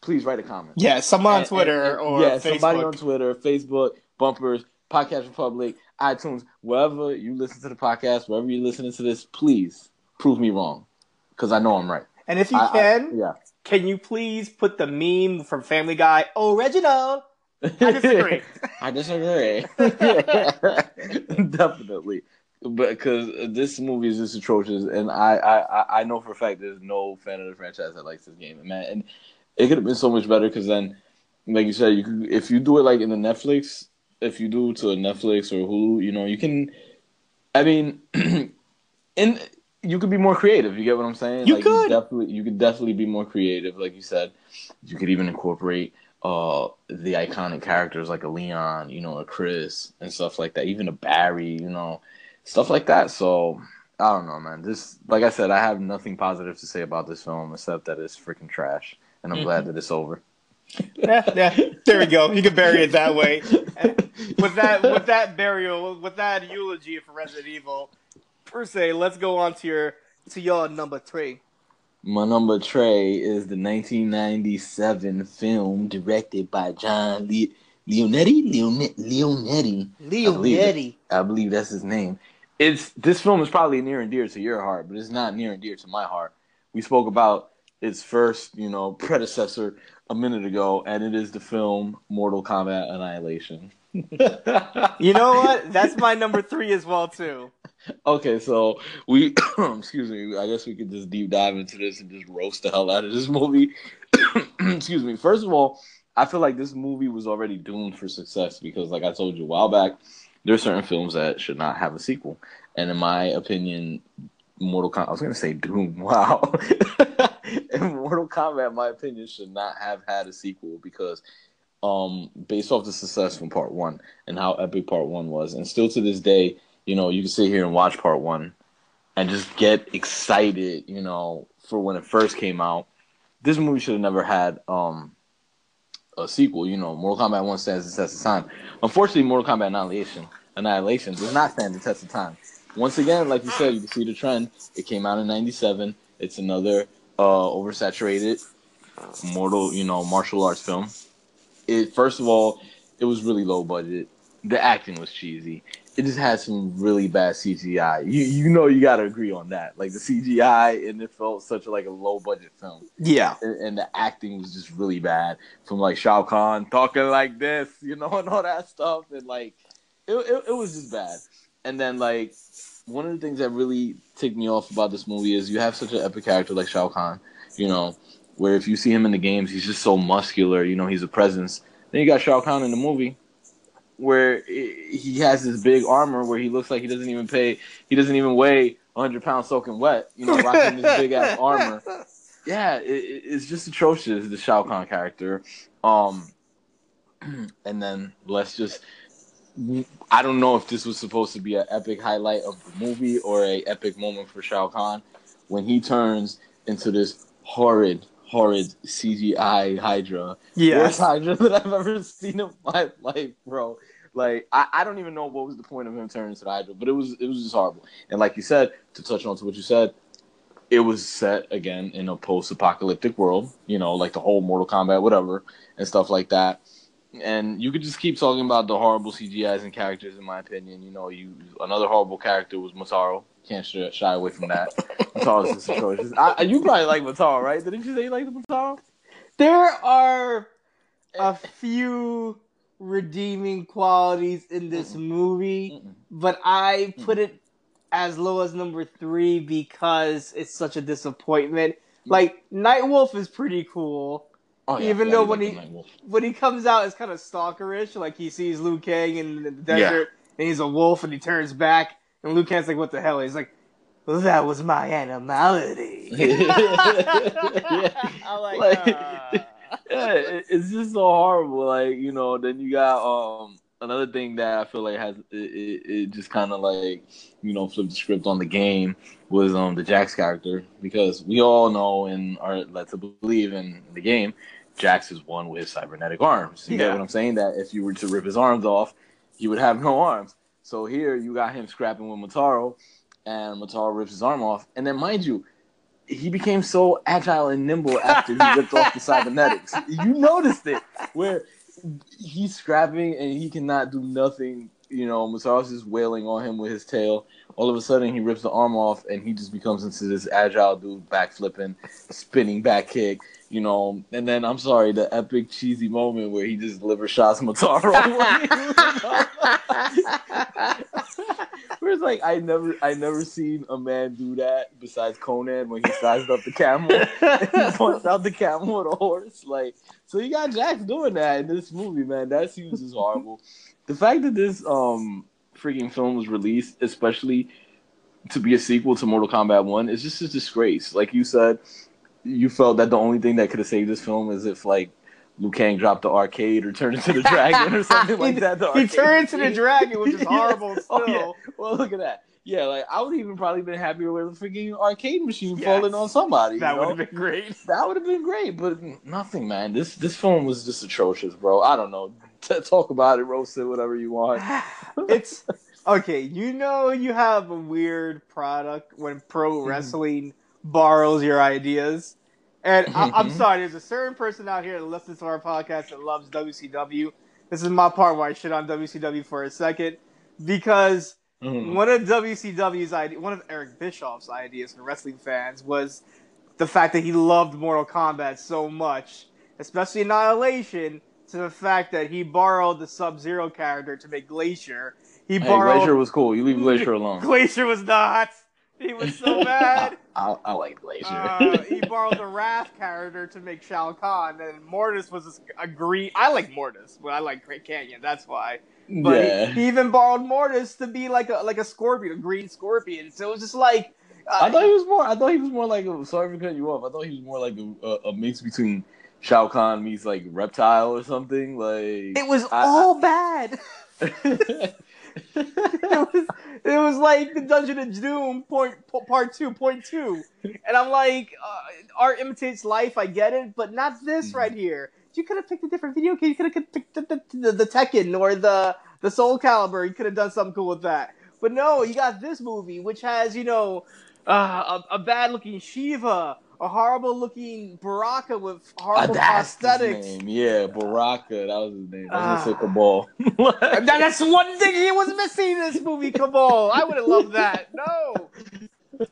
please write a comment. yeah, someone on And- Twitter and- and- or yeah, Facebook. somebody on Twitter, Facebook, Bumpers, Podcast Republic, iTunes, wherever you listen to the podcast, wherever you're listening to this, please prove me wrong, because I know I'm right. and if you I- I- can, yeah. can you please put the meme from Family Guy, original? I disagree. I disagree. Definitely, but because this movie is just atrocious, and I, I I- know for a fact there's no fan of the franchise that likes this game, man. And it could have been so much better because then, like you said, you could if you do it like in the Netflix, if you do to a Netflix or Hulu, you know, you can. I mean, and you could be more creative. You get what I'm saying? You like, could. definitely. You could definitely be more creative, like you said. You could even incorporate uh the iconic characters like a Leon, you know, a Chris and stuff like that, even a Barry, you know, stuff like that. So I don't know, man. This, like I said, I have nothing positive to say about this film except that it's freaking trash, and I'm glad that it's over. yeah, yeah. There we go. You can bury it that way. with that, with that burial, with that eulogy for Resident Evil, per se, let's go on to your to your number three. My number Trey is the 1997 film directed by John Le- Leonetti. Leone- Leonetti. believe it. Leonetti. I believe that's his name. It's this film is probably near and dear to your heart, but it's not near and dear to my heart. We spoke about its first, you know, predecessor a minute ago, and it is the film Mortal Kombat Annihilation. You know what? That's my number three as well too. Okay, so we excuse me, I guess we could just deep dive into this and just roast the hell out of this movie. excuse me. First of all, I feel like this movie was already doomed for success because like I told you a while back, there are certain films that should not have a sequel. And in my opinion, Mortal Kombat I was gonna say Doom, wow. and Mortal Kombat, in my opinion, should not have had a sequel because, um, based off the success from Part One and how epic Part One was, and still to this day, you know, you can sit here and watch Part One, and just get excited, you know, for when it first came out. This movie should have never had um a sequel. You know, Mortal Kombat One stands the test of time. Unfortunately, Mortal Kombat Annihilation Annihilation does not stand the test of time. Once again, like you said, you can see the trend. It came out in '97. It's another uh, oversaturated mortal, you know, martial arts film. It first of all, it was really low budget. The acting was cheesy. It just had some really bad CGI. You you know you got to agree on that. Like the CGI and it felt such a, like a low budget film. Yeah. And, and the acting was just really bad from like Shao Kahn talking like this, you know, and all that stuff and like it, it, it was just bad. And then like one of the things that really ticked me off about this movie is you have such an epic character like Shao Kahn, you know, where if you see him in the games, he's just so muscular, you know, he's a presence. Then you got Shao Kahn in the movie, where he has this big armor where he looks like he doesn't even pay, he doesn't even weigh 100 pounds soaking wet, you know, rocking this big ass armor. Yeah, it, it's just atrocious, the Shao Kahn character. Um, and then let's just I don't know if this was supposed to be an epic highlight of the movie or a epic moment for Shao Kahn when he turns into this horrid, horrid CGI Hydra. Yeah, worst Hydra that I've ever seen in my life, bro. Like I, I don't even know what was the point of him turning into the Hydra, but it was it was just horrible. And like you said, to touch on to what you said, it was set again in a post-apocalyptic world. You know, like the whole Mortal Kombat, whatever, and stuff like that and you could just keep talking about the horrible CGIs and characters. In my opinion, you know, you another horrible character was Motaro. Can't shy, shy away from that. Motaro is atrocious. I, you probably like Motaro, right? Didn't you say you like the Motaro? There are a eh. few redeeming qualities in this Mm-mm. movie, Mm-mm. but I put it as low as number three because it's such a disappointment. Like Nightwolf is pretty cool. Oh, yeah, Even though when he when he comes out, it's kind of stalkerish. Like he sees Liu Kang in the desert, yeah. and he's a wolf, and he turns back, and Liu Kang's like, "What the hell?" He's like, well, "That was my animality." yeah. I'm like, like uh... yeah, it's just so horrible. Like you know, then you got um another thing that I feel like has it, it, it just kind of like you know flipped the script on the game was um the Jax character because we all know and are led to believe in the game Jax is one with cybernetic arms. You yeah. get what I'm saying? That if you were to rip his arms off, he would have no arms. So here you got him scrapping with Motaro, and Motaro rips his arm off. And then, mind you, he became so agile and nimble after he ripped off the cybernetics. You noticed it, where he's scrapping and he cannot do nothing. You know, Motaro's just wailing on him with his tail. All of a sudden, he rips the arm off and he just becomes into this agile dude, backflipping, spinning back kick you know, and then I'm sorry, the epic cheesy moment where he just delivers shots Motaro. where it's like I never I never seen a man do that besides Conan when he sized up the camel and points out the camel with a horse. Like so you got Jax doing that in this movie, man. That seems just horrible. The fact that this um freaking film was released, especially to be a sequel to Mortal Kombat One, is just a disgrace. Like you said, you felt that the only thing that could have saved this film is if like Liu Kang dropped the arcade or turned into the dragon or something like that. he turned into the dragon, which is horrible. yeah. Oh, yeah. Well, look at that. Yeah, like I would even probably been happier with a freaking arcade machine yes. falling on somebody. That would have been great. That would have been great, but nothing, man. This this film was just atrocious, bro. I don't know. T- talk about it, roast it, whatever you want. it's okay. You know, you have a weird product when pro mm-hmm. wrestling borrows your ideas. And I, am mm-hmm. sorry, there's a certain person out here that listens to our podcast that loves WCW. This is my part where I shit on WCW for a second because mm-hmm. one of WCW's idea, one of Eric Bischoff's ideas for wrestling fans was the fact that he loved Mortal Kombat so much, especially Annihilation, to the fact that he borrowed the Sub Zero character to make Glacier. He hey, borrowed Glacier was cool. You leave Glacier alone. Glacier was not. He was so bad. I, I, like Glacier. uh, he borrowed the Wrath character to make Shao Kahn, and Mortis was a green. I like Mortis, but I like Great Canyon. That's why. But yeah. he, he, even borrowed Mortis to be like a like a scorpion, a green scorpion. So it was just like I thought he was more. I thought he was more like. A, sorry for cutting you off. I thought he was more like a, a, a mix between Shao Kahn meets like reptile or something. Like it was I- all bad. It was it was like the Dungeon of Doom point part two point two, and I'm like, uh, art imitates life. I get it, but not this Mhm. right here. You could have picked a different video game. You could have picked the, the, the, the Tekken or the the Soul Calibur. You could have done something cool with that. But no, you got this movie, which has you know uh, a, a bad looking Sheeva, a horrible looking Baraka with horrible that's his prosthetics. name. Yeah, Baraka. That was his name. I was gonna Ah. Kabal. That- That's one thing he was missing in this movie, Kabal. I would have loved that. No.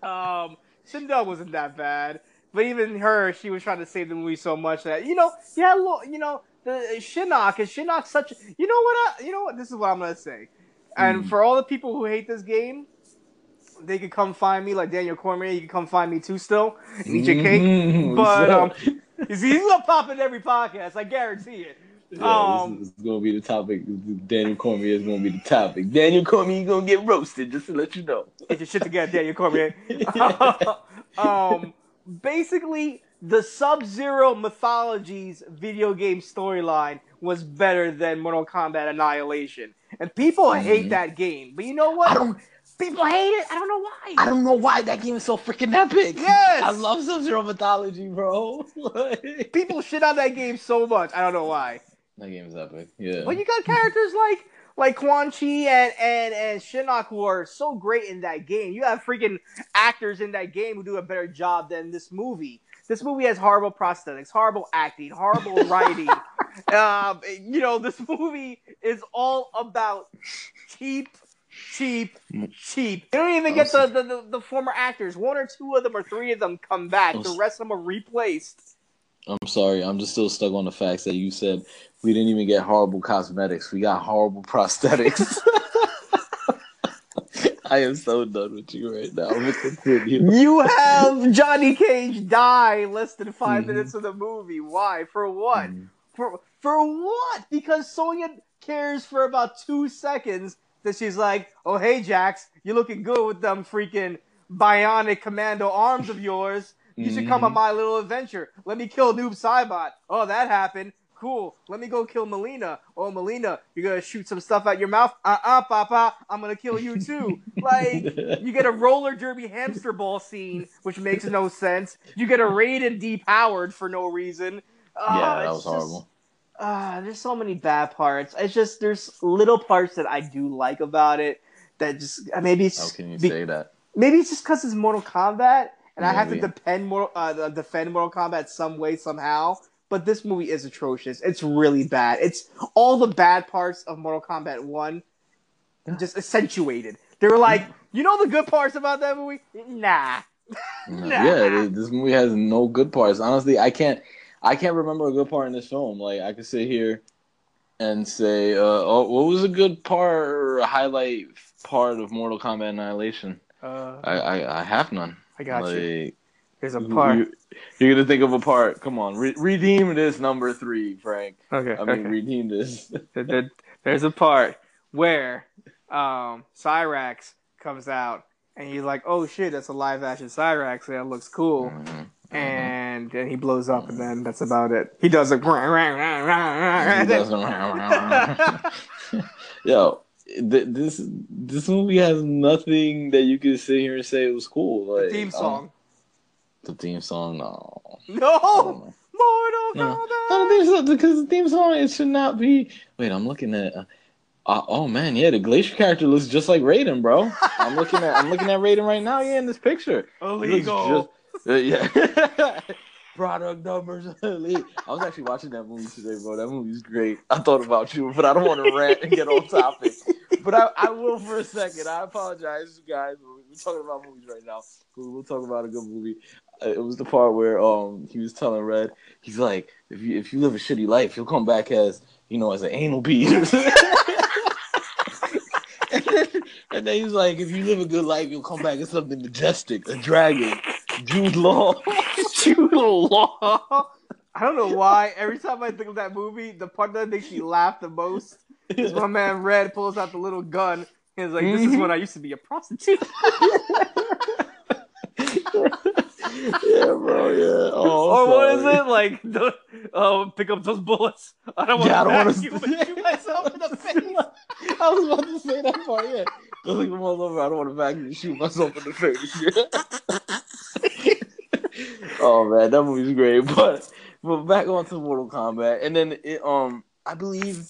Um, Sindel wasn't that bad, but even her, she was trying to save the movie so much that you know, yeah, lo- you know, the Shinnok is Shinnok such. You know what? I, you know what? This is what I'm gonna say. And Mm. for all the people who hate this game, they can come find me, like Daniel Cormier. You can come find me too, still, and eat your cake. Mhm, But um, what's up? you see, he's gonna pop in every podcast. I guarantee it. Yeah, um, this, is, gonna be the topic. Daniel Cormier is gonna be the topic. Daniel Cormier, you gonna get roasted, just to let you know. Get your shit together, Daniel Cormier. um, basically, the Sub Zero Mythologies video game storyline was better than Mortal Kombat Annihilation, and people hate Mhm. that game. But you know what? I don't. People hate it. I don't know why. I don't know why that game is so freaking epic. Yes! I love Sub Zero Mythology, bro. Like- People shit on that game so much. I don't know why. that game is epic. Yeah. But you got characters like like Quan Chi and and and Shinnok who are so great in that game. You have freaking actors in that game who do a better job than this movie. This movie has horrible prosthetics, horrible acting, horrible writing. Um, you know, this movie is all about cheap, cheap, cheap. They don't even get the, the, the, the former actors. One or two of them or three of them come back. The rest of them are replaced. I'm sorry. I'm just still stuck on the facts that you said we didn't even get horrible cosmetics. We got horrible prosthetics. I am so done with you right now. I'm gonna continue. You have Johnny Cage die less than 5 Mhm. minutes of the movie. Why? For what? Mm. For for what? Because Sonya cares for about two seconds that she's like, "Oh hey Jax, you're looking good with them freaking bionic commando arms of yours. You should come on Mhm. my little adventure. Let me kill Noob Saibot. Oh that happened. Cool. Let me go kill Mileena. Oh Mileena, you're gonna shoot some stuff out your mouth. Uh uh, Papa, I'm gonna kill you too. like you get a roller derby hamster ball scene, which makes no sense. You get a Raiden depowered for no reason. Ah, yeah, that it's was just- Ah, there's so many bad parts. It's just there's little parts that I do like about it. That just uh, maybe it's How can you be- say that? maybe it's just because it's Mortal Kombat, and I have to depend more uh, defend Mortal Kombat some way somehow. But this movie is atrocious. It's really bad. It's all the bad parts of Mortal Kombat One, just accentuated. They were like, you know the good parts about that movie? Nah. Nah. Yeah, this movie has no good parts. Honestly, I can't. I can't remember a good part in this film. Like I could sit here and say, uh, "Oh, what was a good part or a highlight part of Mortal Kombat Annihilation?" Uh, I I, I have none. I got like, you. There's a part. You, you're gonna think of a part. Come on, re- redeem this number three, Frank. okay. I mean, okay. redeem this. There- there- there's a part where um, Cyrax comes out and he's like, "Oh shit, that's a live action Cyrax. That looks cool." Mhm. And then he blows up, and then that's about it. He does a. He doesn't- Yo, th- this this movie has nothing that you can sit here and say it was cool. Like theme um, song. the theme song, no. No, Oh, Mortal No. Kombat. I don't think because the theme song it should not be. Wait, I'm looking at. Uh, uh, oh man, yeah, the Glacier character looks just like Raiden, bro. I'm looking at I'm looking at Raiden right now. Yeah, in this picture. Illegal. Uh, yeah. Product numbers. I was actually watching that movie today, bro. That movie's great. I thought about you, but I don't want to rant and get on topic. But I, I will for a second. I apologize, guys. We're talking about movies right now. We'll, we'll talk about a good movie. Uh, it was the part where um he was telling Red, he's like, if you if you live a shitty life, you'll come back as you know as an anal bead. and, then, and then he's like, if you live a good life, you'll come back as something majestic, a dragon. Jude Law. Jude Law. I don't know why. Every time I think of that movie, the part that makes me laugh the most is my man Red pulls out the little gun and is like, "This is mm-hmm. when I used to be a prostitute." yeah, bro. Yeah. Oh, or what is it like? Oh, uh, pick up those bullets. I don't want yeah, to shoot myself in the face. I was about to say that part. Yeah. Was like, come on over. I don't want to vacuum and shoot myself in the face. oh man, that movie's great. But but back on to Mortal Kombat, and then it um I believe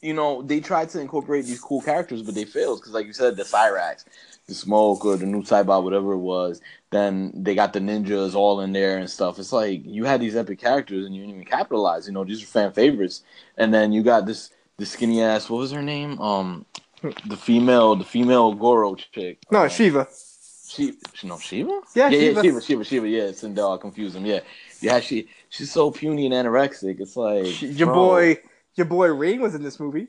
you know they tried to incorporate these cool characters, but they failed because like you said, the Cyrax, the Smoke, or the Noob Saibot, whatever it was. Then they got the ninjas all in there and stuff. It's like you had these epic characters and you didn't even capitalize. You know, these are fan favorites, and then you got this the skinny ass. What was her name? Um, the female, the female Goro chick. No, um, Sheeva. she, she no Sheeva. Yeah, yeah, Sheeva. yeah, Sheeva, Sheeva, Sheeva. Yeah, Sindel. I confuse them. Yeah, yeah. She, she's so puny and anorexic. It's like Your bro. boy, your boy Rain was in this movie.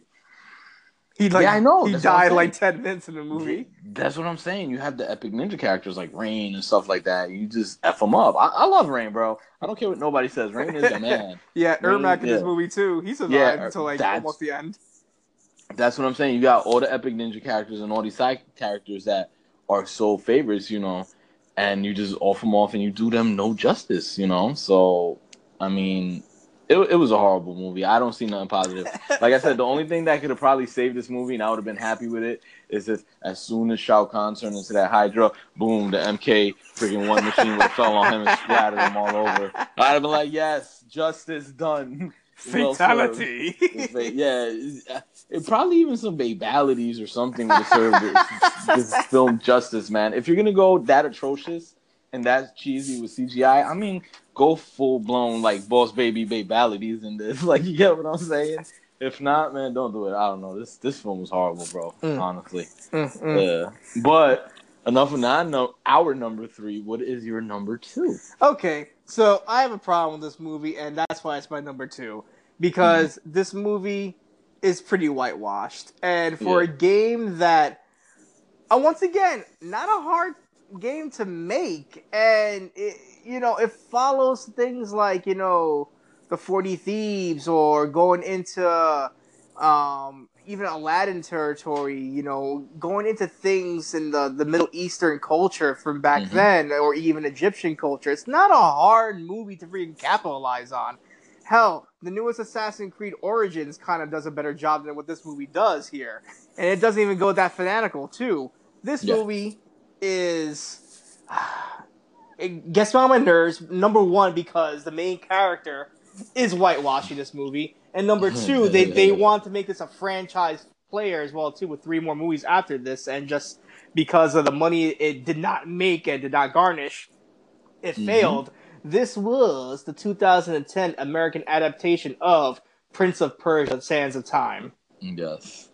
He like, Yeah, I know, He that's died like ten minutes in the movie. That's what I'm saying. You have the epic ninja characters like Rain and stuff like that. You just f them up. I, I love Rain, bro. I don't care what nobody says. Rain is a man. Yeah, Ermac in this movie too. He survived Yeah, until like almost the end. That's what I'm saying. You got all the epic ninja characters and all these side characters that are so favorites, you know, and you just off them off and you do them no justice, you know. So, I mean, it, it was a horrible movie. I don't see nothing positive. Like I said, the only thing that could have probably saved this movie and I would have been happy with it is if as soon as Shao Kahn turned into that Hydra, boom, the MK freaking one machine would have fell on him and splattered him all over. I'd have been like, yes, justice done. Well. Fatality. It's yeah, it, probably even some babalities or something would have served this, this film justice, man. If you're gonna go that atrocious and that cheesy with CGI, I mean, go full blown like boss baby babalities in this. Like, you get what I'm saying? If not, man, don't do it. I don't know. This this film was horrible, bro. Mm. Honestly, Mm, mm. yeah. But enough of that. No, our number three. What is your number two? Okay, so I have a problem with this movie, and that's why it's my number two. Because Mm-hmm. this movie is pretty whitewashed. And for Yeah. a game that, uh, once again, not a hard game to make. And, it, you know, it follows things like, you know, the 40 Thieves or going into um, even Aladdin territory, you know, going into things in the, the Middle Eastern culture from back Mhm. then, or even Egyptian culture. It's not a hard movie to freaking capitalize on. Hell, the newest Assassin's Creed Origins kind of does a better job than what this movie does here. And it doesn't even go that fanatical, too. This Yeah. movie is. It gets me on my nerves. Number one, because the main character is whitewashing this movie, and number two, they they want to make this a franchise player as well too, with three more movies after this, and just because of the money it did not make and did not garnish, it Mhm. failed. This was the 2010 American adaptation of Prince of Persia: Sands of Time. Yes.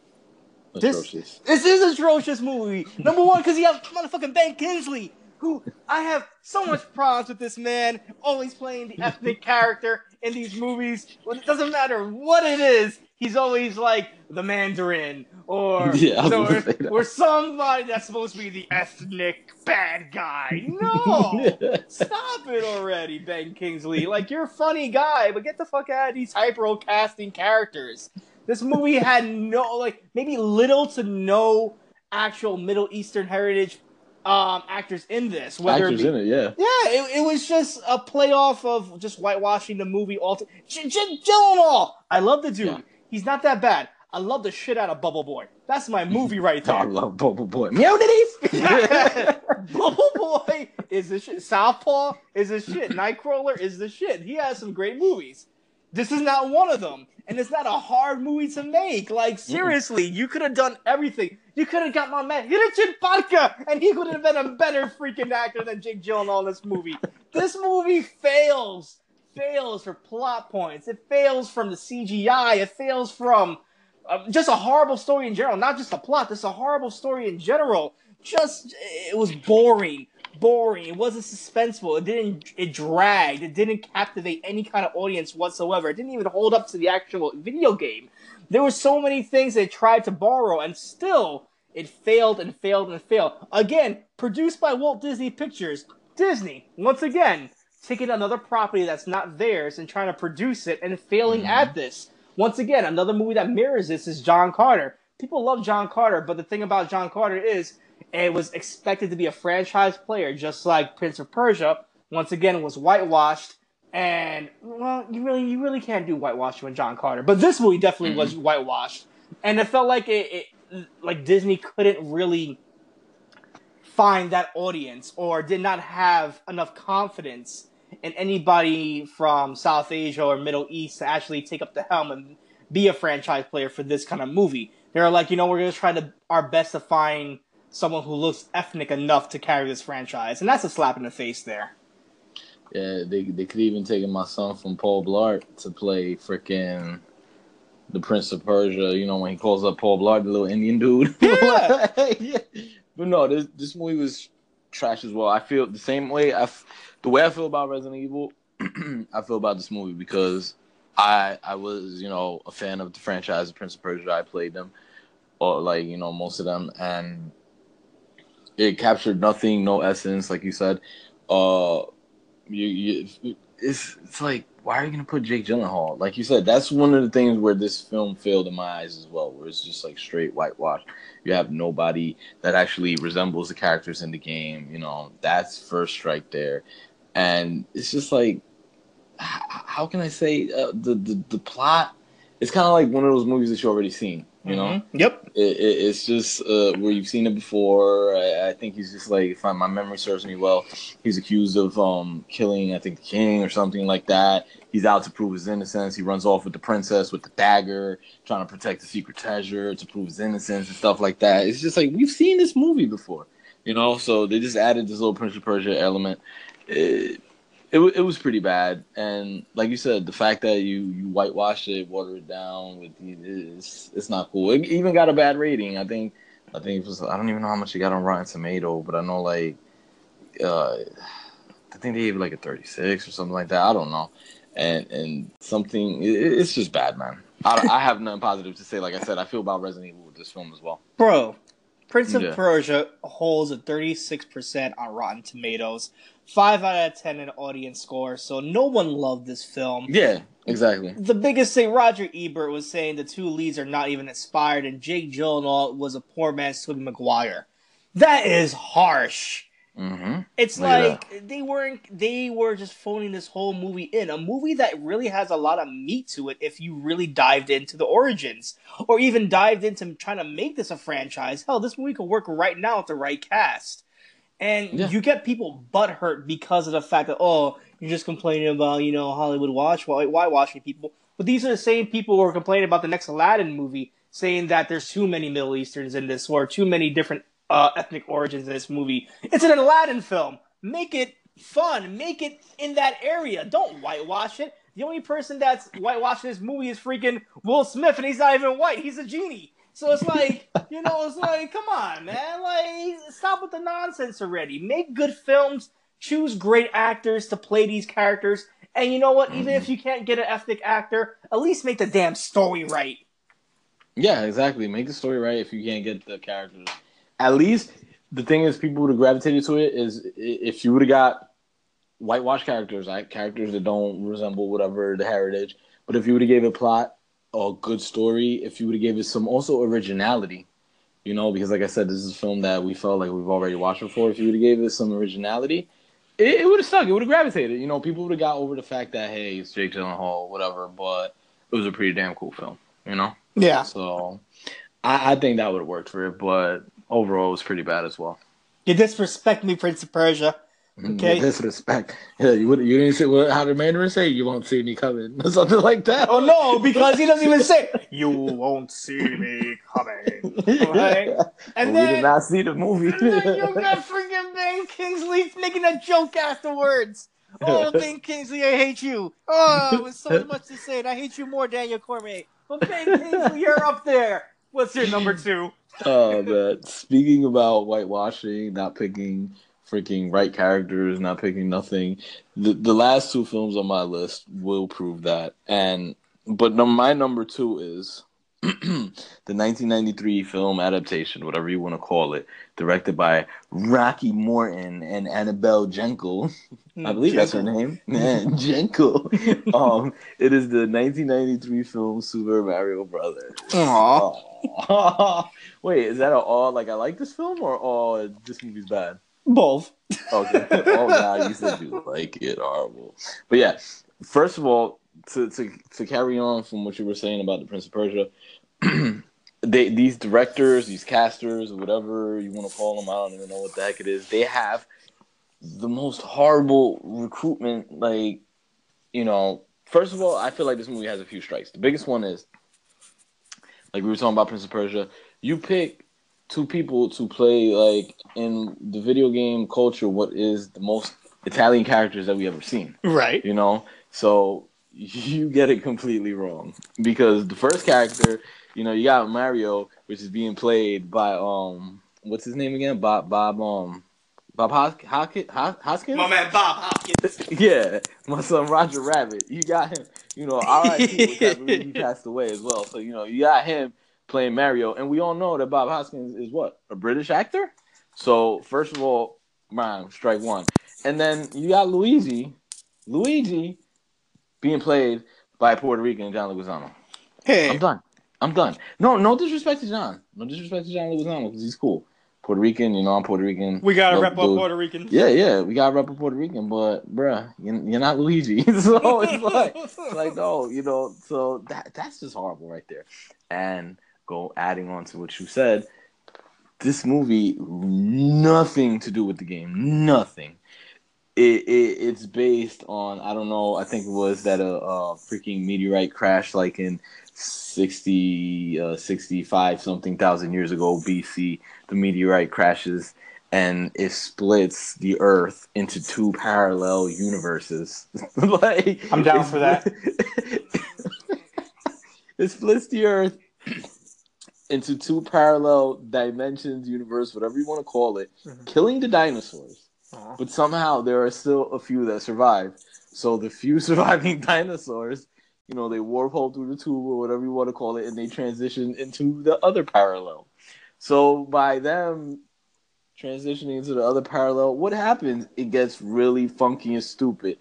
This- Atrocious. This is a atrocious movie. Number one, because you have motherfucking Ben Kingsley, who I have so much problems with this man, always playing the ethnic character in these movies. When it doesn't matter what it is, he's always like the Mandarin or Yeah, was or, that. or somebody that's supposed to be the ethnic bad guy. No. Stop it already, Ben Kingsley. Like you're a funny guy, but get the fuck out of these hyper casting characters. This movie had no like maybe little to no actual Middle Eastern heritage um actors in this. Whether Actors be, in it, yeah. yeah, it, it was just a playoff of just whitewashing the movie. All J- J- Gyllenhaal, I love the dude. Yeah. He's not that bad. I love the shit out of Bubble Boy. That's my movie right there. I love Bubble Boy. Meow titties. Bubble Boy is the shit. Southpaw is the shit. Nightcrawler is the shit. He has some great movies. This is not one of them. And it's not a hard movie to make. Like, seriously, you could have done everything. You could have got my man Richard Parker, and he could have been a better freaking actor than Jake Gyllenhaal in this movie. This movie fails. Fails for plot points. It fails from the CGI. It fails from uh, just a horrible story in general. Not just the plot. This is a horrible story in general. Just it was boring, boring. It wasn't suspenseful. It didn't. It dragged. It didn't captivate any kind of audience whatsoever. It didn't even hold up to the actual video game. There were so many things they tried to borrow, and still it failed and failed and failed. Again, produced by Walt Disney Pictures. Disney, once again, taking another property that's not theirs and trying to produce it and failing Mhm. at this. Once again, another movie that mirrors this is John Carter. People love John Carter, but the thing about John Carter is it was expected to be a franchise player, just like Prince of Persia. Once again, was whitewashed And well, you really you really can't do whitewashing with John Carter, but this movie definitely Mm-hmm. was whitewashed, and it felt like it, it like Disney couldn't really find that audience or did not have enough confidence in anybody from South Asia or Middle East to actually take up the helm and be a franchise player for this kind of movie. They're like, you know, we're gonna try to our best to find someone who looks ethnic enough to carry this franchise, and that's a slap in the face there. Yeah, they they could even taken my son from Paul Blart to play freaking the Prince of Persia. You know when he calls up Paul Blart, the little Indian dude. Yeah. Yeah. But no, this this movie was trash as well. I feel the same way. I f- the way I feel about Resident Evil, I feel about this movie because I I was you know a fan of the franchise of Prince of Persia. I played them, or like you know most of them, and it captured nothing, no essence, like you said. Uh, you, you it's it's like why are you gonna put Jake Gyllenhaal? Like you said, that's one of the things where this film failed in my eyes as well, where it's just like straight whitewash. You have nobody that actually resembles the characters in the game. You know, that's first strike there, and it's just like, how can I say uh, the, the the plot? It's kind of like one of those movies that you already seen. You know, Mhm. Yep. it, it, it's just uh, where you've seen it before. I, I think he's just like, if I, my memory serves me well, he's accused of um, killing, I think, the king or something like that. He's out to prove his innocence. He runs off with the princess with the dagger, trying to protect the secret treasure to prove his innocence and stuff like that. It's just like we've seen this movie before, you know. So they just added this little Prince of Persia element. It, it, it was pretty bad, and like you said, the fact that you you whitewashed it, watered it down, with it's it's not cool. It even got a bad rating. I think I think it was I don't even know how much it got on Rotten Tomato, but I know like uh, I think they gave it like a 36 or something like that. I don't know, and and something it, it's just bad, man. I, I have nothing positive to say. Like I said, I feel about Resident Evil with this film as well. Bro, Prince of Yeah. Persia holds a 36% on Rotten Tomatoes, 5 out of 10 in audience score, so no one loved this film. Yeah, exactly. The biggest thing, Roger Ebert was saying the two leads are not even inspired, and Jake Gyllenhaal was a poor man's Tobey Maguire. That is harsh. hmm It's like they weren't they were just phoning this whole movie in. A movie that really has a lot of meat to it if you really dived into the origins. Or even dived into trying to make this a franchise. Hell, this movie could work right now with the right cast. And Yeah. you get people butthurt because of the fact that, oh, you're just complaining about, you know, Hollywood watch watching people. But these are the same people who are complaining about the next Aladdin movie, saying that there's too many Middle Easterns in this or too many different uh, ethnic origins in this movie. It's an Aladdin film. Make it fun. Make it in that area. Don't whitewash it. The only person that's whitewashing this movie is freaking Will Smith, and he's not even white. He's a genie. So it's like, you know, it's like, come on, man. Like, stop with the nonsense already. Make good films. Choose great actors to play these characters. And you know what? Even if you can't get an ethnic actor, at least make the damn story right. Yeah, exactly. Make the story right if you can't get the characters. At least the thing is, people would have gravitated to it is if you would have got whitewash characters, right? Characters that don't resemble whatever the heritage. But if you would have gave a plot, a good story, if you would have gave it some also originality, you know, because like I said, this is a film that we felt like we've already watched before. If you would have gave it some originality, it, it would have stuck. It would have gravitated. You know, people would have got over the fact that hey, it's Jake Gyllenhaal, whatever. But it was a pretty damn cool film. You know. Yeah. So I, I think that would have worked for it, but overall it was pretty bad as well. You disrespect me, Prince of Persia. Okay. Disrespect. Yeah, you would you didn't say what how the Mandarin say you won't see me coming or something like that. Oh no, because he doesn't even say you won't see me coming. Right? And we then, did not see the movie. and then you got freaking Ben Kingsley making a joke afterwards. Oh, Ben Kingsley, I hate you. Oh, it was so much to say, and I hate you more, Daniel Cormier. But Ben Kingsley, you're up there. What's your number two? oh man. Speaking about whitewashing, not picking freaking right characters, not picking nothing. The the last two films on my list will prove that. And but num- my number two is the 1993 film adaptation, whatever you want to call it, directed by Rocky Morton and Annabel Jankel. I believe that's her name. Man, Jankel. um, it is the 1993 film Super Mario Brothers. Aw. Aw. Wait, is that all like I like this film or all this movie's bad? Both. Okay. oh god, oh, you said you like it horrible. But yeah, first of all, to, to to carry on from what you were saying about the Prince of Persia, they these directors, these casters, whatever you want to call them, I don't even know what the heck it is. They have the most horrible recruitment. Like, you know, first of all, I feel like this movie has a few strikes. The biggest one is, like we were talking about Prince of Persia. You pick two people to play like in the video game culture. What is the most Italian characters that we ever seen? Right. You know, so you get it completely wrong because the first character, you know, you got Mario, which is being played by um, what's his name again? Bob Bob um. Bob Hos- Hoskins? Hoskins? My man Bob Hopkins. yeah, my son Roger Rabbit. You got him. You know, R.I.P. I believe he passed away as well. So you know, you got him playing Mario, and we all know that Bob Hoskins is what a British actor. So first of all, man, strike one, and then you got Luigi, Luigi, being played by Puerto Rican John Leguizamo. Hey, I'm done. I'm done. No, no disrespect to John. No disrespect to John Leguizamo because he's cool. Puerto Rican, you know, I'm Puerto Rican. we gotta rep up. Puerto Ricans. Yeah, yeah, we got to rep a Puerto Rican, but bruh, you're, you're not Luigi, so it's like, like no, you know, so that that's just horrible right there. And go adding on to what you said, this movie nothing to do with the game, nothing. It, it it's based on I don't know, I think it was that a, a freaking meteorite crashed like in 60 uh, 65 something thousand years ago BC the meteorite crashes and it splits the earth into two parallel universes like I'm down for that. it splits the earth into two parallel dimensions universe whatever you want to call it Mhm. killing the dinosaurs Aw. but somehow there are still a few that survive. So the few surviving dinosaurs, you know, they warp hole through the tube or whatever you want to call it, and they transition into the other parallel. So by them transitioning into the other parallel, what happens? It gets really funky and stupid.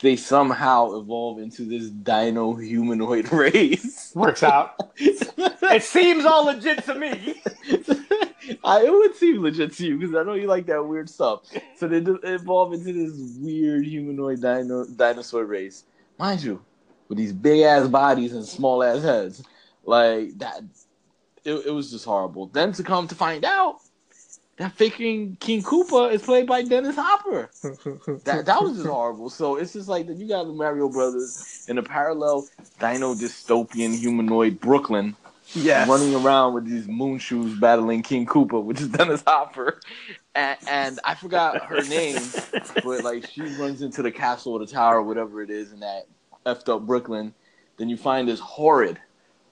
They somehow evolve into this dino humanoid race. Works out. It seems all legit to me. I, it would seem legit to you because I know you like that weird stuff. So they evolve into this weird humanoid dino, dinosaur race, mind you, with these big ass bodies and small ass heads. Like that, it, it was just horrible. Then to come to find out that faking King Koopa is played by Dennis Hopper. That that was just horrible. So it's just like that you got the Mario Brothers in a parallel dino dystopian humanoid Brooklyn yes. running around with these moon shoes battling King Koopa, which is Dennis Hopper. And, and I forgot her name, but like she runs into the castle or the tower, or whatever it is, in that effed up Brooklyn. Then you find this horrid,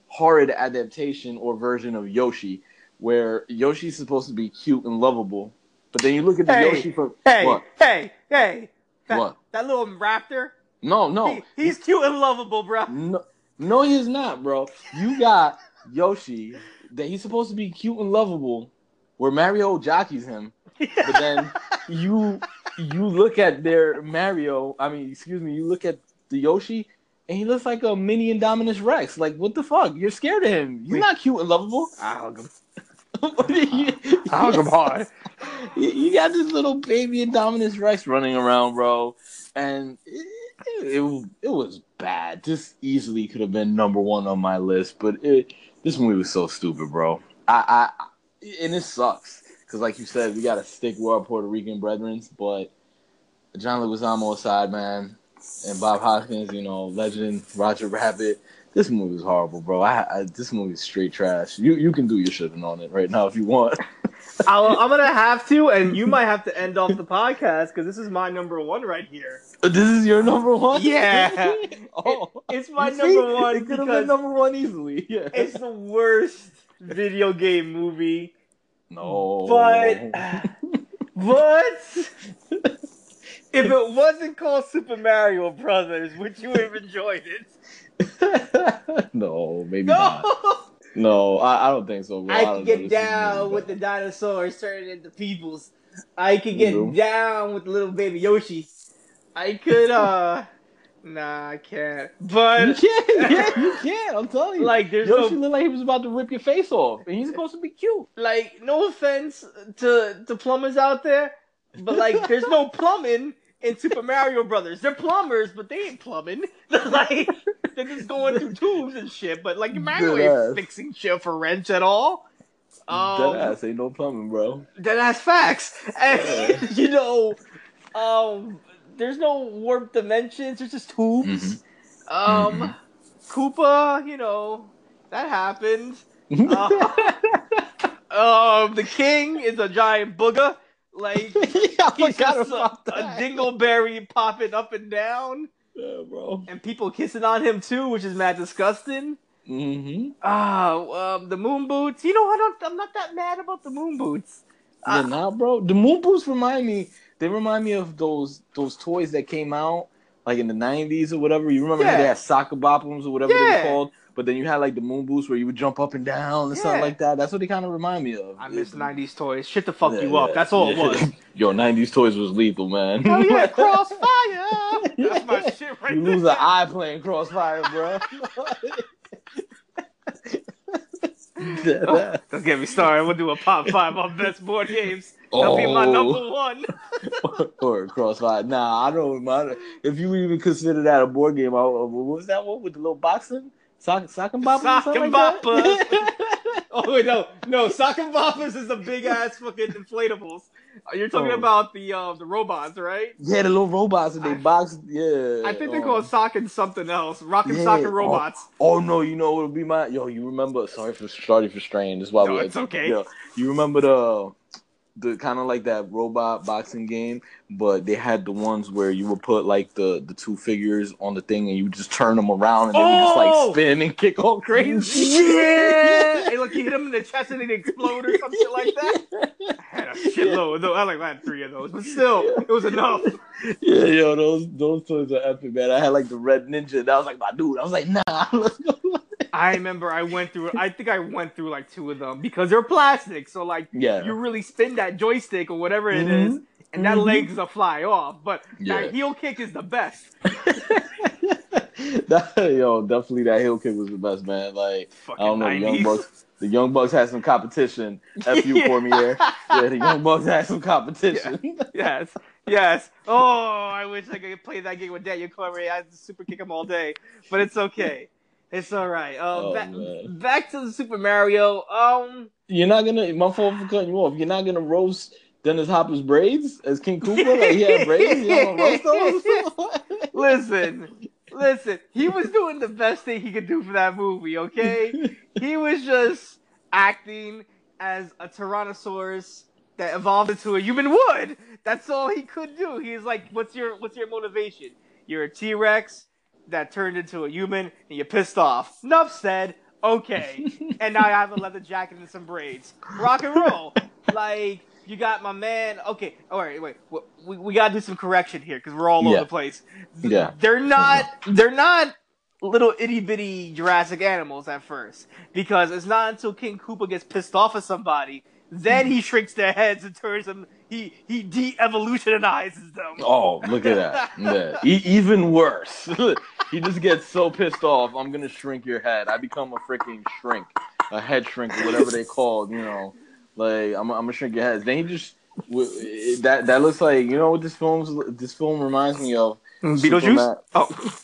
horrid adaptation or version of Yoshi, where Yoshi's supposed to be cute and lovable, but then you look at the Hey, Yoshi from Hey, what? hey, hey. That, What? that little raptor. No, no, He, he's cute and lovable, bro. No, no, he's not, bro. You got Yoshi that he's supposed to be cute and lovable, where Mario jockeys him, but then you you look at their Mario. I mean, excuse me, you look at the Yoshi, and he looks like a mini Indominus Rex. Like, what the fuck? You're scared of him. He's Wait. not cute and lovable. I hug him. You, him hard. you- you got this little baby Indominus Rex running around, bro, and it, it, it was bad. This easily could have been number one on my list, but it, this movie was so stupid, bro. I, I and it sucks because, like you said, we got to stick with our Puerto Rican brethren, but John Leguizamo aside, man, and Bob Hoskins, you know, legend Roger Rabbit. This movie was horrible, bro. I, I this movie is straight trash. You you can do your shit on it right now if you want. I'll, I'm gonna have to, and you might have to end off the podcast because this is my number one right here. Uh, this is your number one. Yeah. oh, It's my see? number one It could have been number one easily. Yeah. it's the worst video game movie. no. But but if it wasn't called Super Mario Brothers, would you have enjoyed it? no, maybe No. not. No, I, I don't think so. Bro. I don't could get down with the dinosaurs turning into peoples. I could get down with the little baby Yoshi. I could uh nah I can't. But You can, yeah, you can. I'm telling you. like there's Yoshi no looked like he was about to rip your face off, and he's supposed to be cute. like no offense to to plumbers out there, but like there's no plumbing in Super Mario Brothers. They're plumbers, but they ain't plumbing. like they're just going through tubes and shit. But like Mario ain't Deadass. fixing shit for wrench at all. Um, Dead ass ain't no plumbing, bro. Dead ass facts. And Yeah. you know, um, there's no warp dimensions. There's just tubes. Um, Mhm. Koopa, you know, that happened. Uh, um, the king is a giant booger. Like yeah, he's just a, a dingleberry popping up and down, Yeah, bro. and people kissing on him too, which is mad disgusting. Mm-hmm. Ah, um, the moon boots. You know, I don't. I'm not that mad about the moon boots. Yeah, Uh, nah, bro. The moon boots remind me. They remind me of those those toys that came out like in the '90s or whatever. You remember how Yeah. they had soccer boppums or whatever they Yeah. were called. But then you had like the moon boots where you would jump up and down and Yeah. something like that. That's what they kind of remind me of. I miss It- '90s toys. Shit to fuck Yeah, you up. That's all it was. Yo, '90s toys was lethal, man. Oh yeah, Crossfire. That's my shit right there. You there. lose an eye playing Crossfire, bro. Oh, don't get me started. We'll do a pop five on best board games. That'll be my Oh. number one. or Crossfire. Nah, I don't. My, if you even consider that a board game, I, what was that one with the little boxing? Sock, sock and bopper? or Sock and like. Oh wait, no, no. Sock and Boppers is the big ass fucking inflatables. You're talking Oh. about the uh, the robots, right? yeah, the little robots and they I- box. Yeah. I think they um, call it sock and something else. Rock and yeah, sock and oh. robots. Oh no, you know it'll be my yo? You remember? Sorry for sorry for straying. This is why No, we- it's okay. Yo, you remember the the kind of like that robot boxing game, but they had the ones where you would put like the the two figures on the thing and you would just turn them around and they would just Oh! like spin and kick all crazy. Yeah, hey, look, you hit them in the chest and they explode or some shit like that. I had a shitload. Though I like I had three of those, but still, it was enough. Yeah, yo, those those toys are epic, man. I had like the red ninja. And I was like, my dude. I was like, nah, let's go. I remember I went through. I think I went through like two of them because they're plastic. So like, Yeah. you really spin that joystick or whatever it Mhm. is, and that Mhm. leg's a fly off. But Yeah. that heel kick is the best. that, yo, definitely that heel kick was the best, man. Like, Fucking I don't know, the Young Bucks. The Young Bucks had some competition. F you, Cormier. Yeah, the Young Bucks had some competition. yes, yes. Oh, I wish I could play that game with Daniel Cormier. I'd super kick him all day, but it's okay. It's all right. Uh, Oh, back, back to the Super Mario. Um, You're not gonna. My fault for cutting you off. You're not gonna roast Dennis Hopper's braids as King Koopa. Like he had braids. You don't roast those. listen, listen. He was doing the best thing he could do for that movie. Okay, he was just acting as a Tyrannosaurus that evolved into a human would. That's all he could do. He's like, "What's your What's your motivation? You're a T Rex that turned into a human, and you're pissed off." Enough said. Okay, and now I have a leather jacket and some braids. Rock and roll. like you got my man. Okay, all right, wait. We, we, gotta do some correction here because we're all over the place. Yeah. they're not. They're not little itty bitty Jurassic animals at first because it's not until King Koopa gets pissed off at somebody then he shrinks their heads and turns them. He he de-evolutionizes them. Oh, look at that. Yeah. E- even worse. he just gets so pissed off. I'm gonna shrink your head. I become a freaking shrink, a head shrink, or whatever they call. You know, like I'm, I'm gonna shrink your heads. Then he just w- that that looks like you know what this film's this film reminds me of. Beetlejuice. Superman- Oh,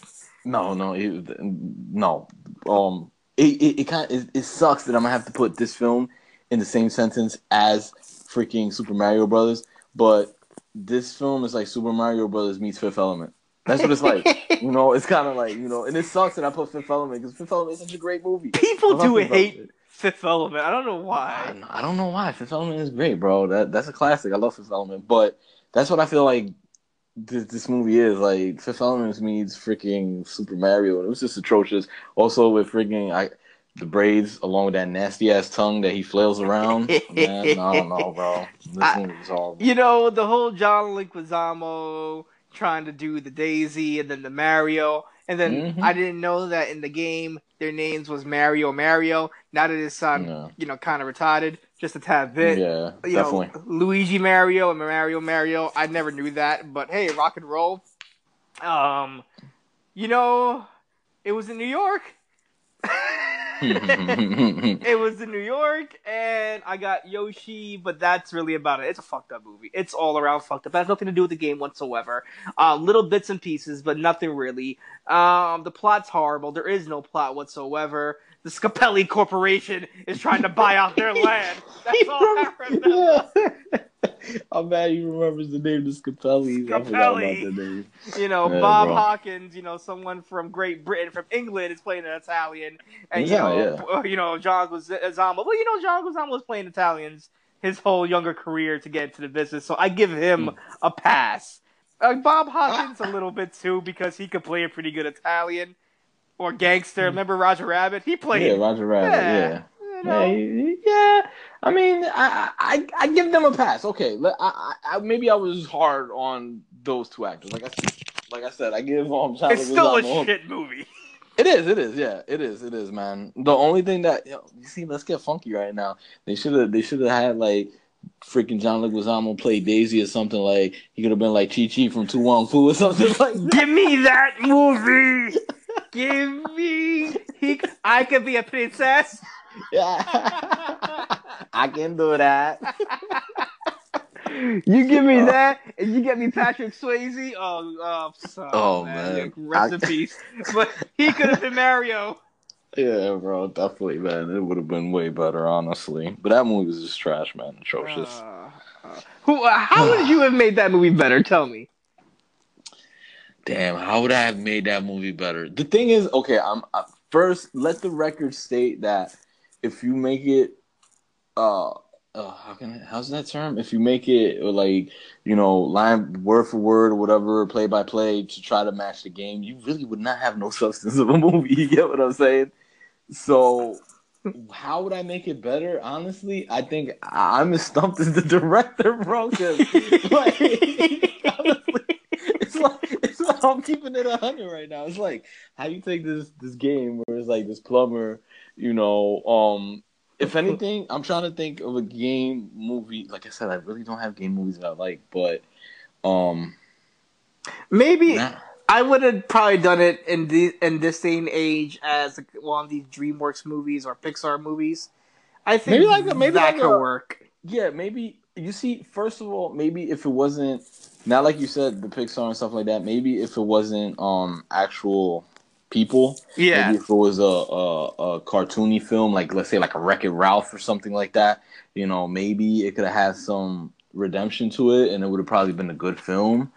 No, no, it, no. Um, it it, it kind of it, it sucks that I'm gonna have to put this film in the same sentence as freaking Super Mario Brothers, but this film is like Super Mario Brothers meets Fifth Element. That's what it's like. you know, it's kind of like you know, and it sucks that I put Fifth Element because Fifth Element is such a great movie. people do Fifth hate Element. Fifth Element. I don't know I why. don't, I don't know why Fifth Element is great, bro. That that's a classic. I love Fifth Element, but that's what I feel like this, this movie is like. Fifth Element means freaking Super Mario, and it was just atrocious. Also with freaking I, the braids along with that nasty ass tongue that he flails around. Man, I don't know, bro. This I- is horrible. You know the whole John Leguizamo trying to do the Daisy and then the Mario, and then Mhm. I didn't know that in the game their names was Mario Mario. Now that it sound Yeah. you know kind of retarded, just a tad bit. yeah, you definitely. know, Luigi Mario and Mario Mario. I never knew that, but hey, rock and roll. Um, you know, it was in New York. it was in New York, and I got Yoshi, but that's really about it. It's a fucked up movie. It's all around fucked up. It has nothing to do with the game whatsoever. Uh, little bits and pieces, but nothing really. Um, the plot's horrible. There is no plot whatsoever. The Scapelli Corporation is trying to buy out their land. That's all I remember. I'm mad he remembers the name of Scapelli. I forgot about Scapelli. You know, Yeah, Bob bro. Hoskins, you know, someone from Great Britain, from England, is playing an Italian, and Yeah, you know, uh, you know, John Guizamo. Well, you know, John Guizamo was playing Italians his whole younger career to get into the business, so I give him Hmm. a pass. Uh, Bob Hoskins a little bit too because he could play a pretty good Italian or gangster. Remember Roger Rabbit? He played. Hmm. Yeah, Roger Rabbit. Yeah. Yeah. you know, Yeah, yeah. I mean, I, I I give them a pass. Okay, I, I, I maybe I was hard on those two actors. Like I like I said, I give um. Chadwick it's still a Boseman- shit movie. It is. It is. Yeah. It is. It is, man. The only thing that you, know, you see, let's get funky right now. They should have. They should have had like freaking John Leguizamo play Daisy or something. Like he could have been like Chi Chi from To Wong Foo or something like that. Give me that movie. Give me. He, I could be a princess. Yeah. I can do that. You give me that, and you get me Patrick Swayze. Oh, oh, son, Oh, man. rest I- in peace. But he could have been Mario. Yeah, bro, definitely, man. It would have been way better, honestly. But that movie was just trash, man. Atrocious. Uh, uh, who? Uh, how would you have made that movie better? Tell me. Damn, how would I have made that movie better? The thing is, okay, I'm first. Let the record state that if you make it, uh, uh how can I, how's that term? If you make it uh, like you know line word for word or whatever, play by play to try to match the game, you really would not have no substance of a movie. You get what I'm saying? So. How would I make it better? Honestly, I think I'm as stumped as the director, bro. 'cause, like, honestly, like it's like I'm keeping it a hundred right now. It's like how you take this this game where it's like this plumber, you know. Um, if anything, I'm trying to think of a game movie. Like I said, I really don't have game movies that I like, but um, Maybe nah. I would have probably done it in the in this day and age as one of these DreamWorks movies or Pixar movies. I think Maybe like a- maybe that like could a- work. yeah, maybe you see. First of all, maybe if it wasn't not like you said the Pixar and stuff like that. Maybe if it wasn't um actual people. Yeah. Maybe if it was a, a, a cartoony film, like let's say like a Wreck It Ralph or something like that, you know, maybe it could have had some redemption to it, and it would have probably been a good film.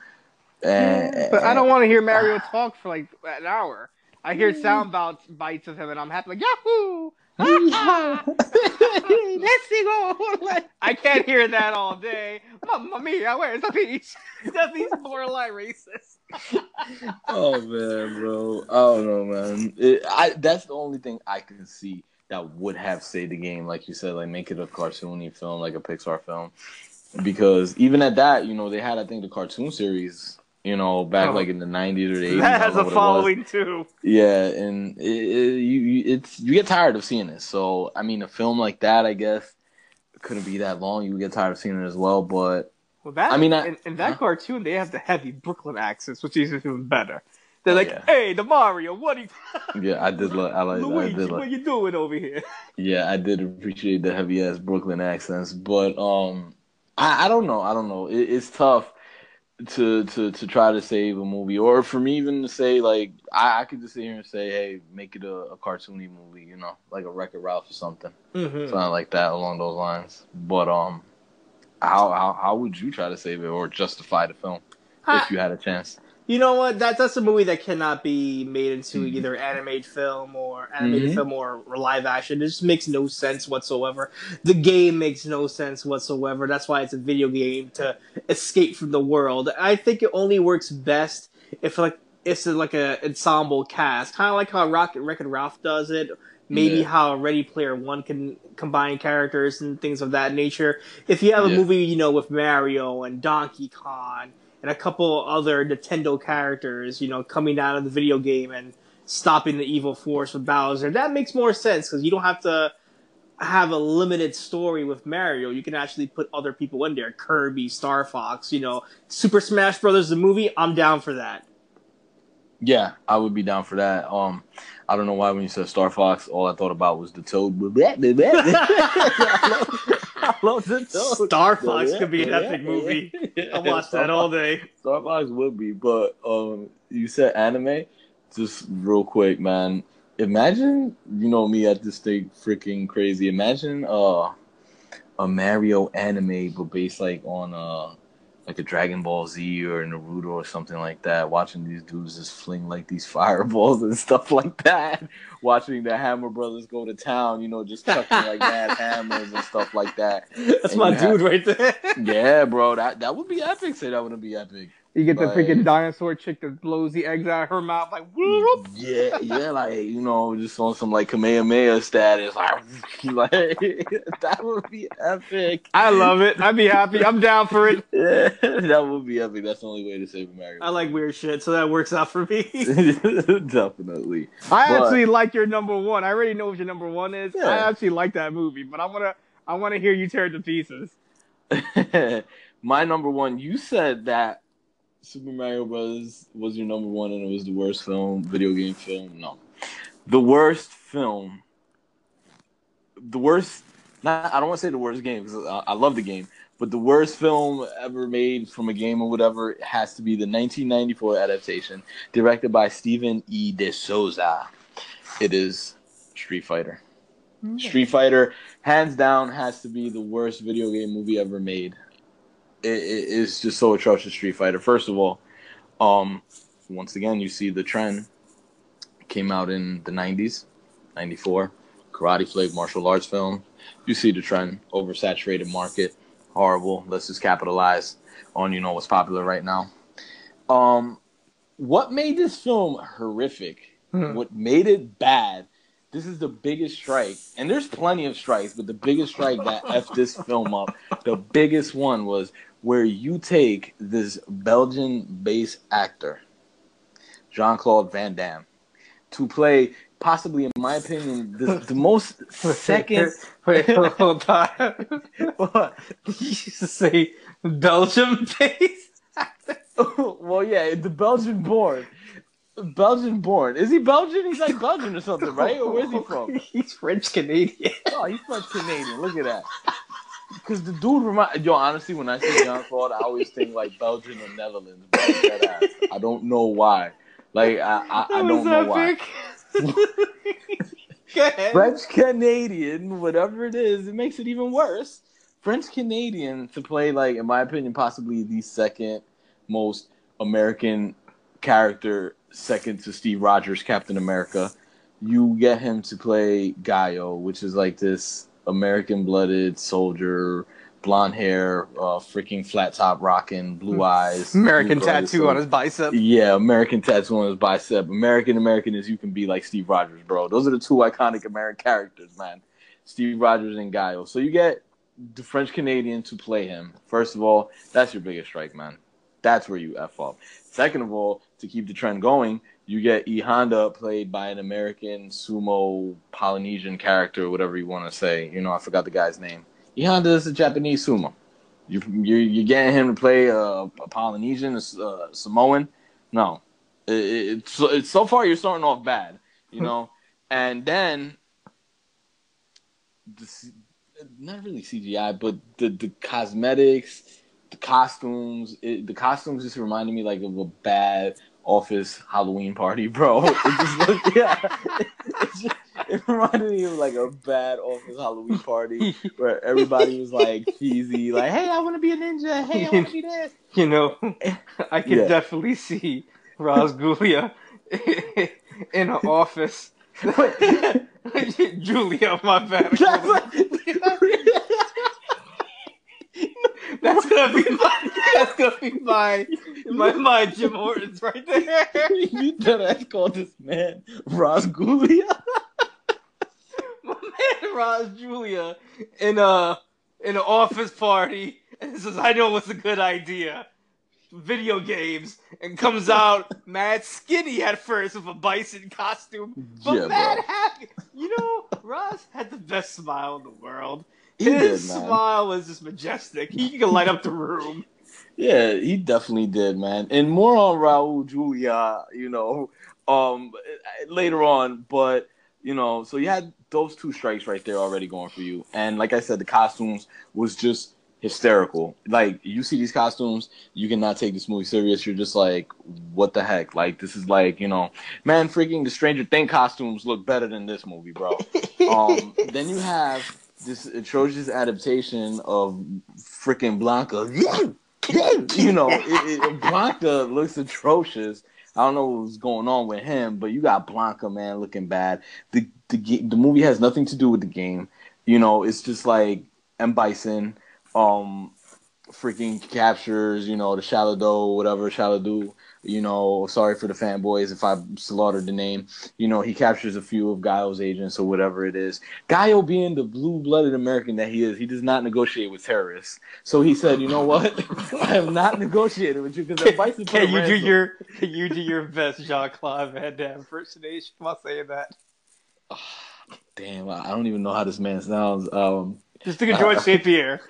And, But I don't want to hear Mario talk for like an hour. I hear sound bites, bites of him, and I'm happy like Yahoo! Let's go! I can't hear that all day. Mamma mia, where's the peach? That he's borderline racist. oh man, bro, I don't know, man. It, I that's the only thing I can see that would have saved the game, like you said, like make it a cartoony film, like a Pixar film. Because even at that, you know, they had I think the cartoon series, you know, back Oh. like in the '90s or the '80s. That has a what it was. following too. Yeah, and it, it, you, it's you get tired of seeing it. So I mean, a film like that, I guess, couldn't be that long. You would get tired of seeing it as well. But Well, that I mean, I- in, in that huh? cartoon they have the heavy Brooklyn accents, which is even better. They're Oh, like, yeah. "Hey, the Mario, what are you, yeah, I did. Like, I like. I Luigi? did What you doing over here?" Yeah, I did appreciate the heavy ass Brooklyn accents. But um, I, I don't know. I don't know. It, it's tough to to to try to save a movie, or for me even to say like I, I could just sit here and say, hey, make it a, a cartoony movie. You know, like a Wreck-It Ralph or something. Mm-hmm. something like that along those lines. But um, how how how would you try to save it or justify the film if you had a chance? You know what? That that's a movie that cannot be made into Mhm. either animated film or animated Mhm. film or live action. It just makes no sense whatsoever. The game makes no sense whatsoever. That's why it's a video game to escape from the world. I think it only works best if like it's like a ensemble cast, kind of like how Rocket Wreck and Ralph does it. Maybe Yeah. how Ready Player One can combine characters and things of that nature. If you have a Yeah. movie, you know, with Mario and Donkey Kong and a couple other Nintendo characters, you know, coming out of the video game and stopping the evil force with Bowser. That makes more sense because you don't have to have a limited story with Mario. You can actually put other people in there, Kirby, Star Fox, you know, Super Smash Brothers the movie. I'm down for that. Yeah, I would be down for that. Um, I don't know why when you said Star Fox, all I thought about was the toad. I love the toad. Star Fox could be an epic movie. I watched that all day. Star Fox would be, but um, you said anime. Just real quick, man. Imagine, you know me at this thing freaking crazy. Imagine uh a Mario anime, but based like on uh like a Dragon Ball Z or Naruto or something like that. Watching these dudes just fling like these fireballs and stuff like that. Watching the Hammer Brothers go to town, you know, just chucking like mad hammers and stuff like that. That's And my you have- dude right there. Yeah, bro, that that would be epic. Say that would be epic. You get the Like- freaking dinosaur chick that blows the eggs out of her mouth like whoop. Yeah, yeah, like you know, just on some like Kamehameha status, like, like that would be epic. I love it. I'd be happy. I'm down for it. Yeah, that would be epic. That's the only way to save America. I like weird shit, so that works out for me. Definitely. I But- actually like your number one. I already know what your number one is. Yeah. I actually like that movie, but I wanna I wanna hear you tear it to pieces. My number one, you said that Super Mario Bros. was your number one and it was the worst film, video game film. No. The worst film, the worst, not, I don't want to say the worst game because I, I love the game, but the worst film ever made from a game or whatever has to be the 1994 adaptation directed by Steven E. De Souza. It is Street Fighter. Mm-hmm. Street Fighter, hands down, has to be the worst video game movie ever made. It, it is just so atrocious. Street Fighter. First of all, um, once again, you see the trend. Came out in the '90s, '94, karate flick, martial arts film. You see the trend. Oversaturated market, horrible. Let's just capitalize on you know what's popular right now. Um, what made this film horrific? Hmm. What made it bad? This is the biggest strike, and there's plenty of strikes, but the biggest strike that f this film up, the biggest one was where you take this Belgian-based actor, Jean Claude Van Damme, to play possibly, in my opinion, the, the most second. Wait, hold on. What? you used to say Belgium based. well, yeah, the Belgian born. Belgian born. Is he Belgian? He's like Belgian or something, right? Or where's he from? He's French Canadian. Oh, he's French Canadian. Look at that. Because the dude remind yo honestly when I see Jean Claude, I always think like Belgian or Netherlands. I don't know why. Like I I, I don't know why. French Canadian, whatever it is, it makes it even worse. French Canadian to play like, in my opinion, possibly the second most American character, second to Steve Rogers, Captain America. You get him to play Guile, which is like this American-blooded soldier, blonde hair, uh, freaking flat top rocking, blue eyes, American blue tattoo on his bicep. yeah, American tattoo on his bicep. American American as you can be like Steve Rogers, bro. Those are the two iconic American characters, man. Steve Rogers and Guile. So you get the French Canadian to play him. First of all, that's your biggest strike, man. That's where you f up. Second of all, to keep the trend going, you get E Honda played by an American sumo Polynesian character, whatever you want to say. You know, I forgot the guy's name. E Honda is a Japanese sumo. You you you're getting him to play a, a Polynesian, a, uh Samoan. No, it, it, it's it's so far you're starting off bad, you know, and then the, not really CGI, but the the cosmetics, the costumes, it, the costumes just reminded me like of a bad office Halloween party, bro. It just looked, yeah, it, just, it reminded me of like a bad office Halloween party where everybody was like cheesy, like, "Hey, I want to be a ninja. Hey, I want to be this." You know, I can Yeah. definitely see Rosgulia in an office. Julia, my bad. That's like- That's gonna be my. That's gonna be my. My my Jim Hortons right there. you thought I called this man Rosgulia? My man Ross Julia in a in an office party and says, "I know what's a good idea." Video games and comes out mad skinny at first with a bison costume, but Yeah, mad bro. happy. You know, Ross had the best smile in the world. His did, smile was just majestic. He could light up the room. Yeah, he definitely did, man. And more on Raul Julia, you know, um, later on. But you know, so you had those two strikes right there already going for you. And like I said, the costumes was just hysterical. Like you see these costumes, you cannot take this movie serious. You're just like, what the heck? Like this is like, you know, man, freaking the Stranger Thing costumes look better than this movie, bro. um, then you have this atrocious adaptation of freaking Blanca. you know, it, it, Blanca looks atrocious. I don't know what's going on with him, but you got Blanca, man, looking bad. The the the movie has nothing to do with the game. You know, it's just like M Bison, um, freaking captures, you know, the Shalado, whatever Shalado, you know, sorry for the fanboys if I slaughtered the name. You know, he captures a few of Guile's agents or whatever it is. Gaio being the blue-blooded American that he is, he does not negotiate with terrorists. So he said, you know what? I am not negotiating with you because if Bison Can you do your can you do your best Jean Claude Van Damme impersonation while saying that? Damn, I don't even know how this man sounds. Um, Just think of George St. Pierre.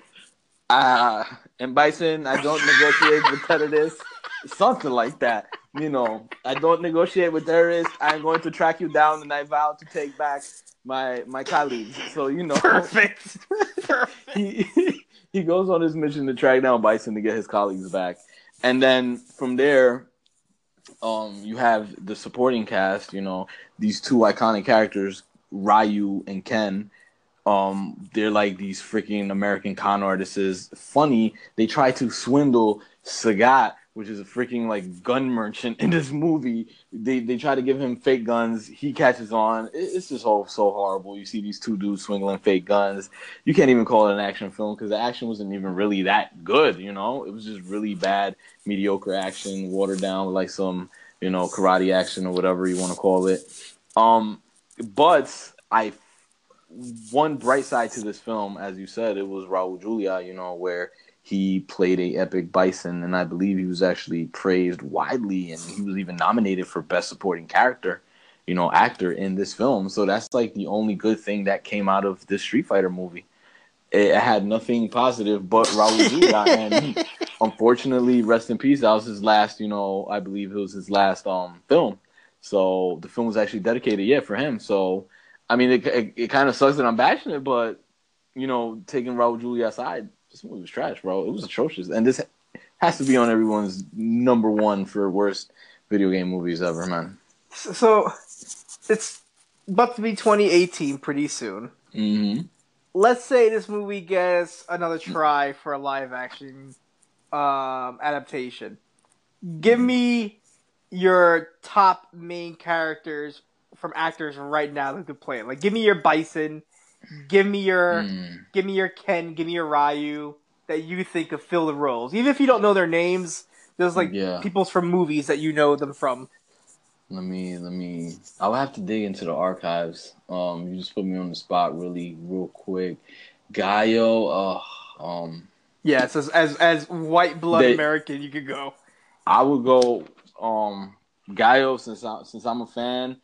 uh, and Bison, I don't negotiate with terrorists. Something like that. You know, I don't negotiate with terrorists. I'm going to track you down, and I vow to take back my my colleagues. So you know, Perfect. Perfect. he he goes on his mission to track down Bison to get his colleagues back, and then from there, um, you have the supporting cast. You know, these two iconic characters, Ryu and Ken. Um, they're like these freaking American con artists. Funny, they try to swindle Sagat, which is a freaking like gun merchant in this movie. They they try to give him fake guns. He catches on. It's just all so horrible. You see these two dudes swinging fake guns. You can't even call it an action film because the action wasn't even really that good. You know, it was just really bad, mediocre action, watered down like some you know karate action or whatever you want to call it. Um, but I one bright side to this film, as you said, it was Raul Julia. You know where he played a epic bison, and I believe he was actually praised widely, and he was even nominated for best supporting character, you know, actor in this film. So that's like the only good thing that came out of this Street Fighter movie. It had nothing positive but Raul Julia, and unfortunately, rest in peace. That was his last, you know, I believe it was his last um film. So the film was actually dedicated, yeah, for him. So I mean, it it, it kind of sucks that I'm bashing it, but you know, taking Raul Julia aside, this movie was trash, bro. It was atrocious, and this has to be on everyone's number one for worst video game movies ever, man. So it's about to be 2018 pretty soon. hmm Let's say this movie gets another try for a live action um, adaptation. Give me your top main characters from actors right now that could play it. Like, give me your Bison. Give me your Mm. give me your Ken. Give me your Ryu that you think could fill the roles. Even if you don't know their names, there's like Yeah. people's from movies that you know them from. Let me let me. I'll have to dig into the archives. Um, you just put me on the spot, really, real quick. Guile, uh, um, Yeah, so as as, as white blood They- American, you could go. I would go um Guile since I since I'm a fan.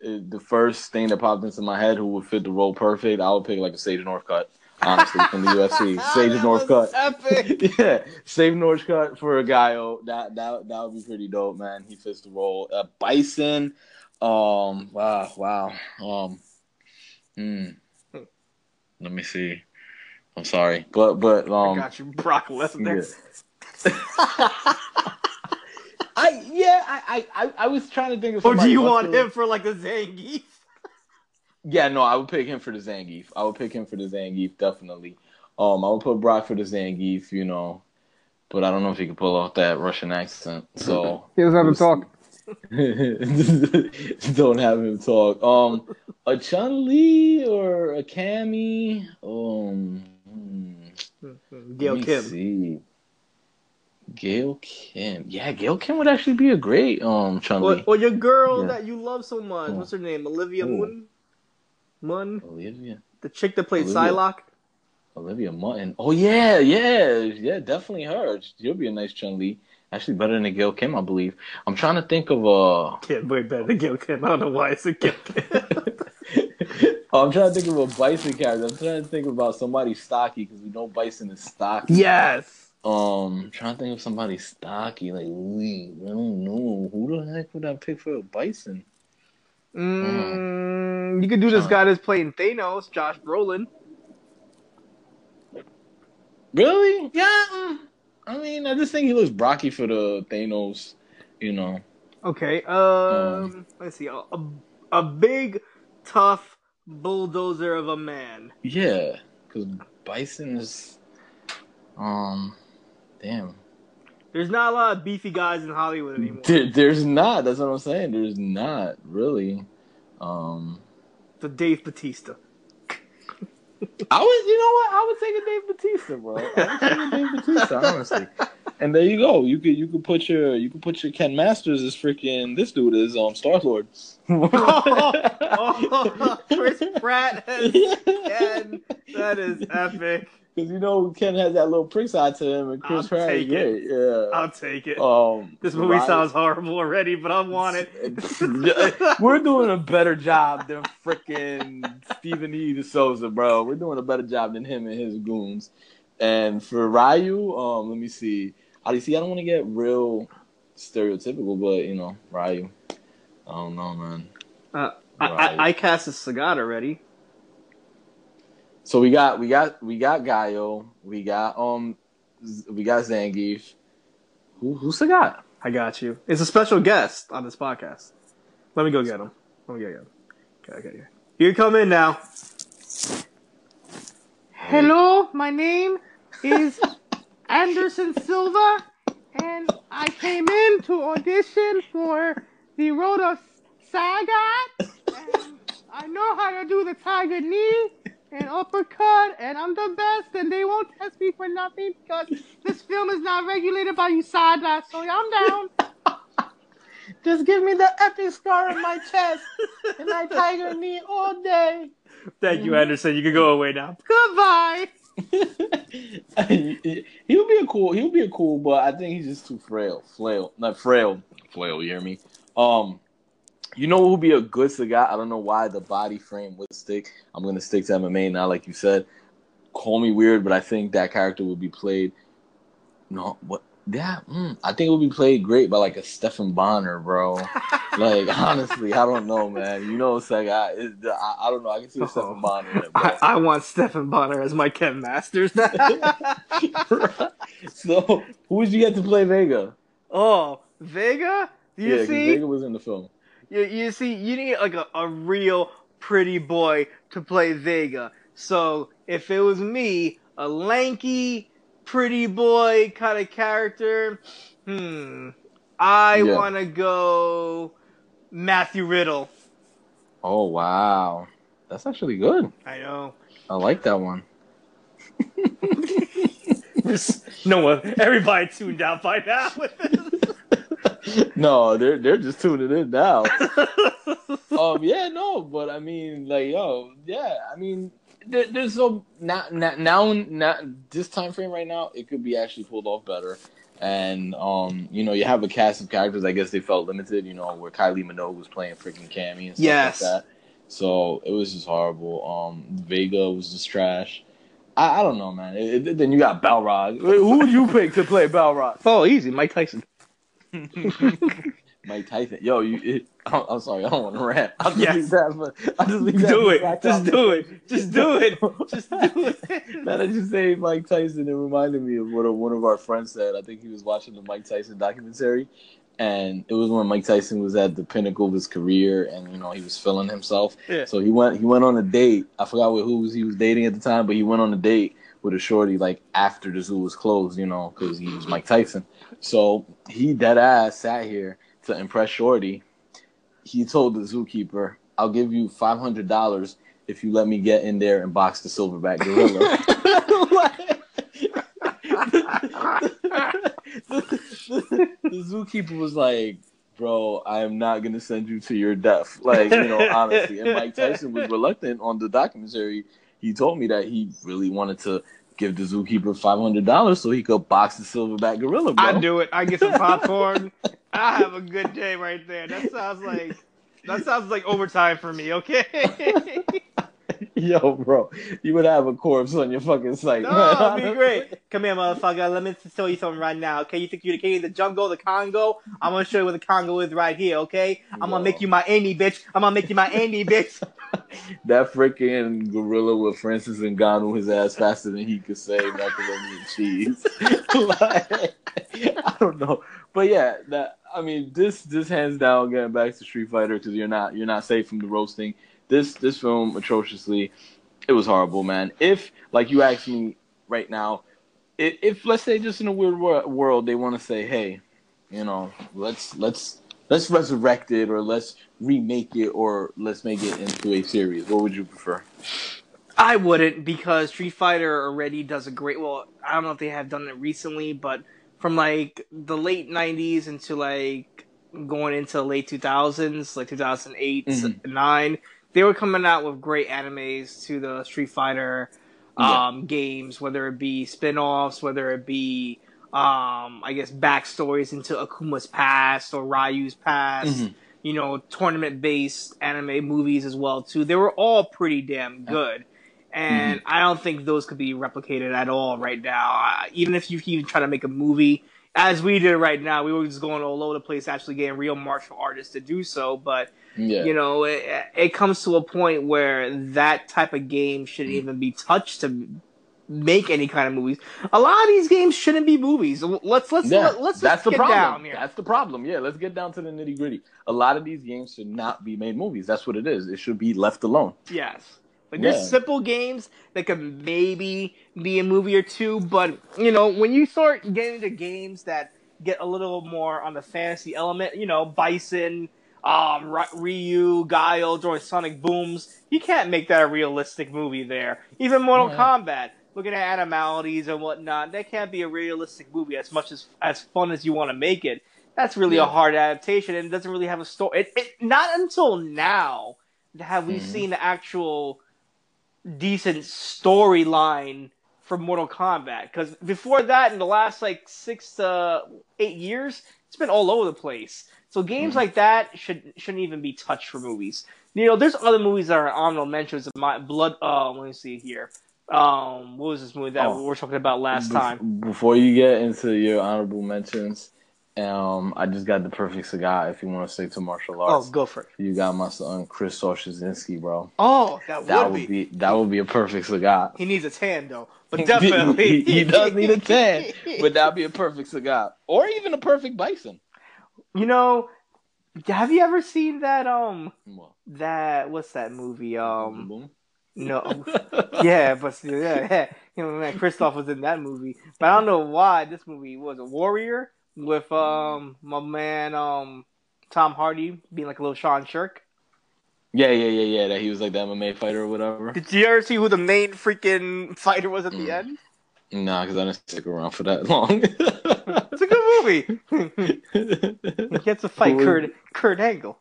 The first thing that popped into my head who would fit the role perfect, I would pick like a Sage Northcutt, honestly, from the UFC. Sage That Northcutt. Epic. yeah, Sage Northcutt for a Guile. That that that would be pretty dope, man. He fits the role. Uh, Bison. Um. Wow. Wow. Um. Hmm. Let me see. I'm sorry, but but I um. got you, Brock Lesnar. yeah. I yeah I, I I I was trying to think of. Or do you want to- him for like the Zangief? Yeah, no, I would pick him for the Zangief. I would pick him for the Zangief definitely. Um, I would put Brock for the Zangief, you know, but I don't know if he could pull off that Russian accent. So He doesn't have to talk. don't have him talk. Um, a Chun Li or a Cammy? Um, hmm, Gail Kim. See. Gail Kim. Yeah, Gail Kim would actually be a great um Chun Li. Or, or your girl Yeah. that you love so much. Oh. What's her name? Olivia Oh. Munn? Munn? Olivia. The chick that played Olivia. Psylocke? Olivia Mutton. Oh yeah, yeah, yeah, definitely her. She'll be a nice Chun Li. Actually, better than Gail Kim, I believe. I'm trying to think of uh Can't way better than Gail Kim. I don't know why it's a Gail Kim. oh, I'm trying to think of a Bison character. I'm trying to think about somebody stocky because we know Bison is stocky. yes. Um, trying to think of somebody stocky like Lee. I don't know who the heck would I pick for a Bison. Mm, you could do this guy that's playing Thanos, Josh Brolin. Really? Yeah. I mean, I just think he looks Brocky for the Thanos. You know. Okay. Um, let's see. A, a, a big, tough bulldozer of a man. Yeah, because Bison is. Um, damn. There's not a lot of beefy guys in Hollywood anymore. There, there's not. That's what I'm saying. There's not really. Um, The Dave Batista. I would, you know what? I would take a Dave Batista, bro. I would take a Dave Batista, honestly. And there you go. You could you could put your you could put your Ken Masters as freaking this dude is um Star Lord. oh, Chris Pratt as Ken. That is epic. Because you know Ken has that little prick side to him, and Chris I'll Pratt great. Yeah. I'll take it. Um, this movie Ryan- sounds horrible already, but I want it. We're doing a better job than freaking Steven E. DeSouza, bro. We're doing a better job than him and his goons. And for Ryu, um, let me see. I see. I don't want to get real stereotypical, but you know, Ryu. I don't know, man. Uh, I, I, I cast a Sagat already. So we got we got we got Guile. We got um we got Zangief. Who who's the guy? I got you. It's a special guest on this podcast. Let me go get him. Let me go get him. Okay, okay, okay. You can come in now. Hello, my name is Anderson Silva, and I came in to audition for the Road of Sagat. And I know how to do the tiger knee and uppercut, and I'm the best, and they won't test me for nothing because this film is not regulated by USADA, so I'm down. Just give me the epic scar on my chest and I tiger knee all day. Thank you, Anderson. You can go away now. Goodbye. he'll be a cool. He'll be a cool, but I think he's just too frail. Flail, not frail. Flail. You hear me? Um, you know who would be a good Sagat? I don't know why the body frame would stick. I'm gonna stick to MMA now, like you said. Call me weird, but I think that character would be played. No, what? Yeah, mm, I think it would be played great by like a Stephan Bonnar, bro. like honestly, I don't know, man. You know, Sagat. Is, I, I don't know. I can see a Stephan Bonnar in it. I, I want Stephan Bonnar as my Ken Masters. so who would you get to play Vega? oh, Vega? Do You yeah, see, Vega was in the film. You, you see, you need like a, a real pretty boy to play Vega. So if it was me, a lanky, pretty boy kind of character, hmm, I Yeah. want to go Matthew Riddle. Oh wow, that's actually good. I know. I like that one. no one, everybody tuned out by now with this. no, they're they're just tuning in now. um, yeah, no, but I mean, like, yo, yeah, I mean, there, there's so now, now, now, now, this time frame right now, it could be actually pulled off better. And um, you know, you have a cast of characters. I guess they felt limited. You know, where Kylie Minogue was playing freaking Cammy and stuff Yes. like that. So it was just horrible. Um, Vega was just trash. I, I don't know, man. It- it- then you got Balrog. Who would you pick to play Balrog? oh, easy, Mike Tyson. Mike Tyson. Yo, you. It, I'm, I'm sorry, I don't want to rant. I'll just Yes. leave that. I'll just leave that Do it. Just do it. Just do it. Just do it. Now that you say Mike Tyson, it reminded me of what a, one of our friends said. I think he was watching the Mike Tyson documentary, and it was when Mike Tyson was at the pinnacle of his career, and you know he was feeling himself. Yeah. So he went he went on a date. I forgot with who was he was dating at the time, but he went on a date with a shorty like after the zoo was closed, you know, because he was Mike Tyson. So he dead ass sat here to impress Shorty. He told the zookeeper, "I'll give you five hundred dollars if you let me get in there and box the silverback gorilla." the, the zookeeper was like, "Bro, I am not gonna send you to your death." Like you know, honestly. And Mike Tyson was reluctant on the documentary. He told me that he really wanted to give the zookeeper five hundred dollars so he could box the silverback gorilla. Bro. I do it. I get some popcorn. I have a good day right there. That sounds like that sounds like overtime for me. Okay. Yo, bro, you would have a corpse on your fucking site. No, man. it'd be great. Come here, motherfucker. Let me tell you something right now. Okay, you think you're the king of the jungle, the Congo? I'm gonna show you where the Congo is right here. Okay, I'm Yo. gonna make you my Amy bitch. I'm gonna make you my Amy bitch. that freaking gorilla with Francis and Ngannou his ass faster than he could say macaroni and cheese. like, I don't know, but yeah, that I mean, this this hands down getting back to Street Fighter because you're not you're not safe from the roasting. This this film atrociously, it was horrible, man. If like you ask me right now, if, if let's say just in a weird wor- world they want to say, hey, you know, let's let's let's resurrect it or let's remake it or let's make it into a series. What would you prefer? I wouldn't because Street Fighter already does a great. Well, I don't know if they have done it recently, but from like the late '90s into like going into the late 2000s, like 2008, Mhm. nine, they were coming out with great animes to the Street Fighter Yeah. um, games, whether it be spin-offs, whether it be um, I guess backstories into Akuma's past or Ryu's past. Mhm. You know, tournament-based anime movies as well too. They were all pretty damn good, and I don't think those could be replicated at all right now. Uh, even if you even try to make a movie, as we did right now, we were just going all over the place, actually getting real martial artists to do so. But Yeah. you know, it, it comes to a point where that type of game shouldn't Mm. even be touched to make any kind of movies. A lot of these games shouldn't be movies. Let's let's yeah, let, let's that's just the get problem. down here. That's the problem. Yeah, let's get down to the nitty gritty. A lot of these games should not be made movies. That's what it is. It should be left alone. Yes. Like Yeah. there's simple games that could maybe be a movie or two, but you know, when you start getting into games that get a little more on the fantasy element, you know, Bison, um, Ry- Ryu, Guile, during Sonic Booms, you can't make that a realistic movie there. Even Mortal Yeah. Kombat, looking at animalities and whatnot, that can't be a realistic movie as much as as fun as you want to make it. That's really a hard adaptation and it doesn't really have a story. It, it, not until now have we Mhm. seen the actual decent storyline for Mortal Kombat. Because before that, in the last like six to eight years, it's been all over the place. So games Mhm. like that should shouldn't even be touched for movies. You know, there's other movies that are honorable mentions of my blood. Uh, let me see here. Um, what was this movie that Oh. we were talking about last Bef- time? Before you get into your honorable mentions, um, I just got the perfect cigar. If you want to stick to martial arts, Oh, arts, go for it. you got my son Chris Soszynski, bro. Oh, that, That would would be. be that would be a perfect cigar. He needs a tan though, but definitely he, he does need a tan, but that'd be a perfect cigar, or even a perfect bison. You know, have you ever seen that? Um, Well, that what's that movie? Um, boom. no, yeah, but yeah, yeah. You know, man, Christoph was in that movie, but I don't know why this movie was a Warrior with um my man um Tom Hardy being like a little Sean Sherk. Yeah, yeah, yeah, yeah. That he was like the MMA fighter or whatever. Did you ever see who the main freaking fighter was at the Mm. end? Nah, because I didn't stick around for that long. Movie. he gets to fight Kurt Kurt Angle.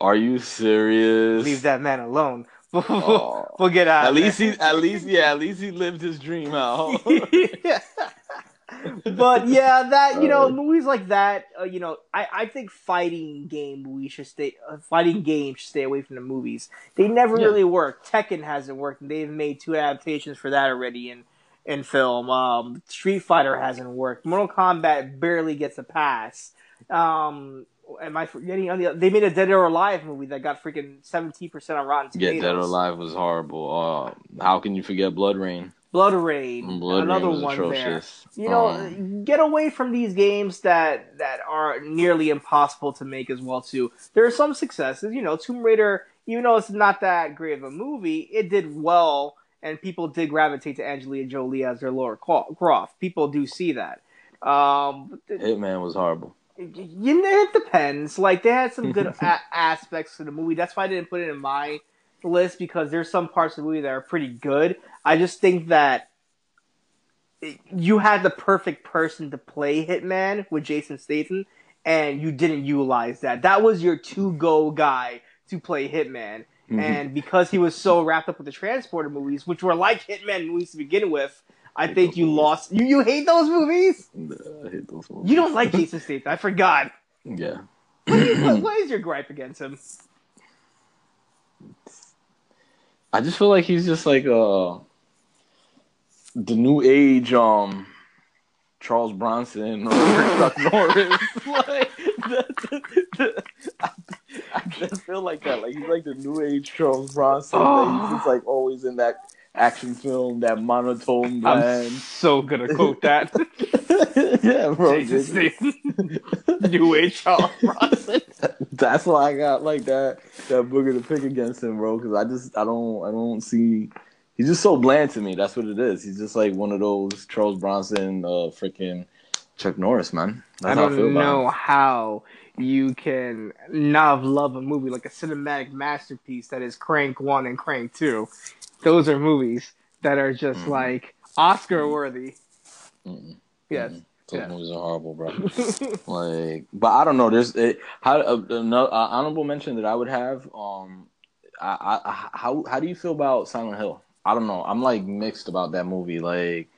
Are you serious? Leave that man alone. Oh. we'll get out. At of least he, at least, yeah, at least he lived his dream out. but yeah, that you know, movies like that, uh, you know, I, I think fighting game movies should stay. Uh, fighting games should stay away from the movies. They never Yeah. really work. Tekken hasn't worked, and they've made two adaptations for that already in in film. Um, Street Fighter hasn't worked. Mortal Kombat barely gets a pass. Um, am I forgetting? on the- They made a Dead or Alive movie that got freaking seventeen percent on Rotten Tomatoes. yeah, Dead or Alive was horrible. Uh, how can you forget BloodRayne? Blood Rain, Blood another Rain one there. atrocious. You know, Um, get away from these games that that are nearly impossible to make as well too. There are some successes. You know, Tomb Raider, even though it's not that great of a movie, it did well, and people did gravitate to Angelina Jolie as their Lara Croft. People do see that. Um, Hitman was horrible. you know, it depends. Like they had some good a- aspects to the movie. That's why I didn't put it in my list because there's some parts of the movie that are pretty good. I just think that you had the perfect person to play Hitman with Jason Statham, and you didn't utilize that. That was your to go guy to play Hitman. Mm-hmm. And because he was so wrapped up with the Transporter movies, which were like Hitman movies to begin with, I Hate think you movies. lost. You you hate those movies? I hate those movies. You don't like Jason Statham. I forgot. Yeah. What, you- what- what is your gripe against him? I just feel like he's just like uh the new age um Charles Bronson or Chuck Norris. like, the, the, the, I, I just feel like that. Like he's like the new age Charles Bronson. Like, he's just like always in that action film, that monotone I'm so gonna quote that. yeah, bro. New age Charles Bronson. That's why I got like that that booger to pick against him, bro. Because I just I don't I don't see. He's just so bland to me. That's what it is. He's just like one of those Charles Bronson, uh, freaking Chuck Norris, man. That's I how I don't know how you can not love a movie like a cinematic masterpiece that is Crank One and Crank Two. Those are movies that are just Mhm. like Oscar worthy. Mm-mm. Yes. Mm-mm. Those Yeah. movies are horrible, bro. like, but I don't know. There's it, how uh, another uh, honorable mention that I would have. Um, I, I, I- how how do you feel about Silent Hill? I don't know. I'm like mixed about that movie. Like,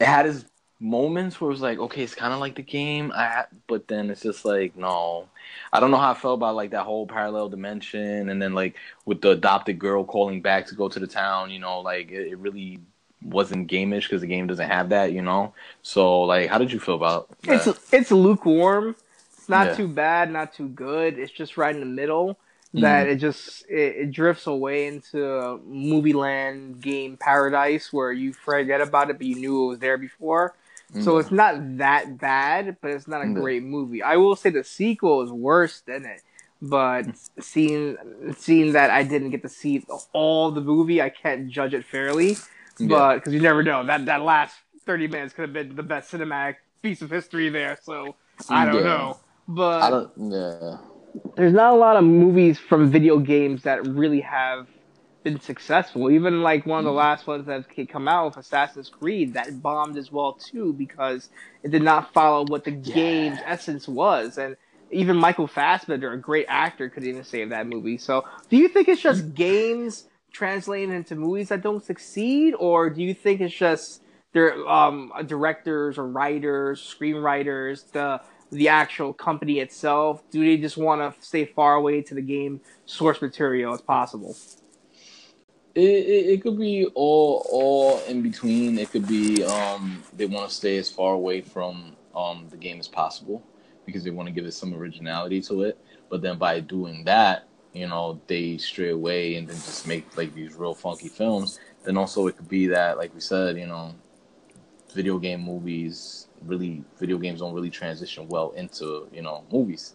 it had its moments where it was like, okay, it's kind of like the game. I, but then it's just like, no. I don't know how I felt about like that whole parallel dimension, and then like with the adopted girl calling back to go to the town. You know, like it, it really wasn't gameish because the game doesn't have that. You know. So like, how did you feel about that? it's it's lukewarm. It's not Yeah. too bad, not too good. It's just right in the middle. Mm. That it just it, it drifts away into movie land game paradise where you forget about it, but you knew it was there before. So mm. it's not that bad, but it's not a Yeah. great movie. I will say the sequel is worse than it. But mm. seeing seeing that I didn't get to see all the movie, I can't judge it fairly. Yeah. But because you never know, that that last thirty minutes could have been the best cinematic piece of history there. So I don't Yeah. know. But I don't. Yeah. there's not a lot of movies from video games that really have been successful. Even like one of the Mm. last ones that come out with Assassin's Creed that bombed as well too because it did not follow what the Yeah. game's essence was. And even Michael Fassbender, a great actor, couldn't even save that movie. So do you think it's just games translating into movies that don't succeed, or do you think it's just they're um, directors or writers, screenwriters, the the actual company itself? Do they just want to stay far away to the game source material as possible? It, it, it could be all all in between. It could be um they want to stay as far away from um the game as possible because they want to give it some originality to it. But then by doing that, you know, they stray away and then just make like these real funky films. Then also it could be that, like we said, you know, video game movies really video games don't really transition well into you know movies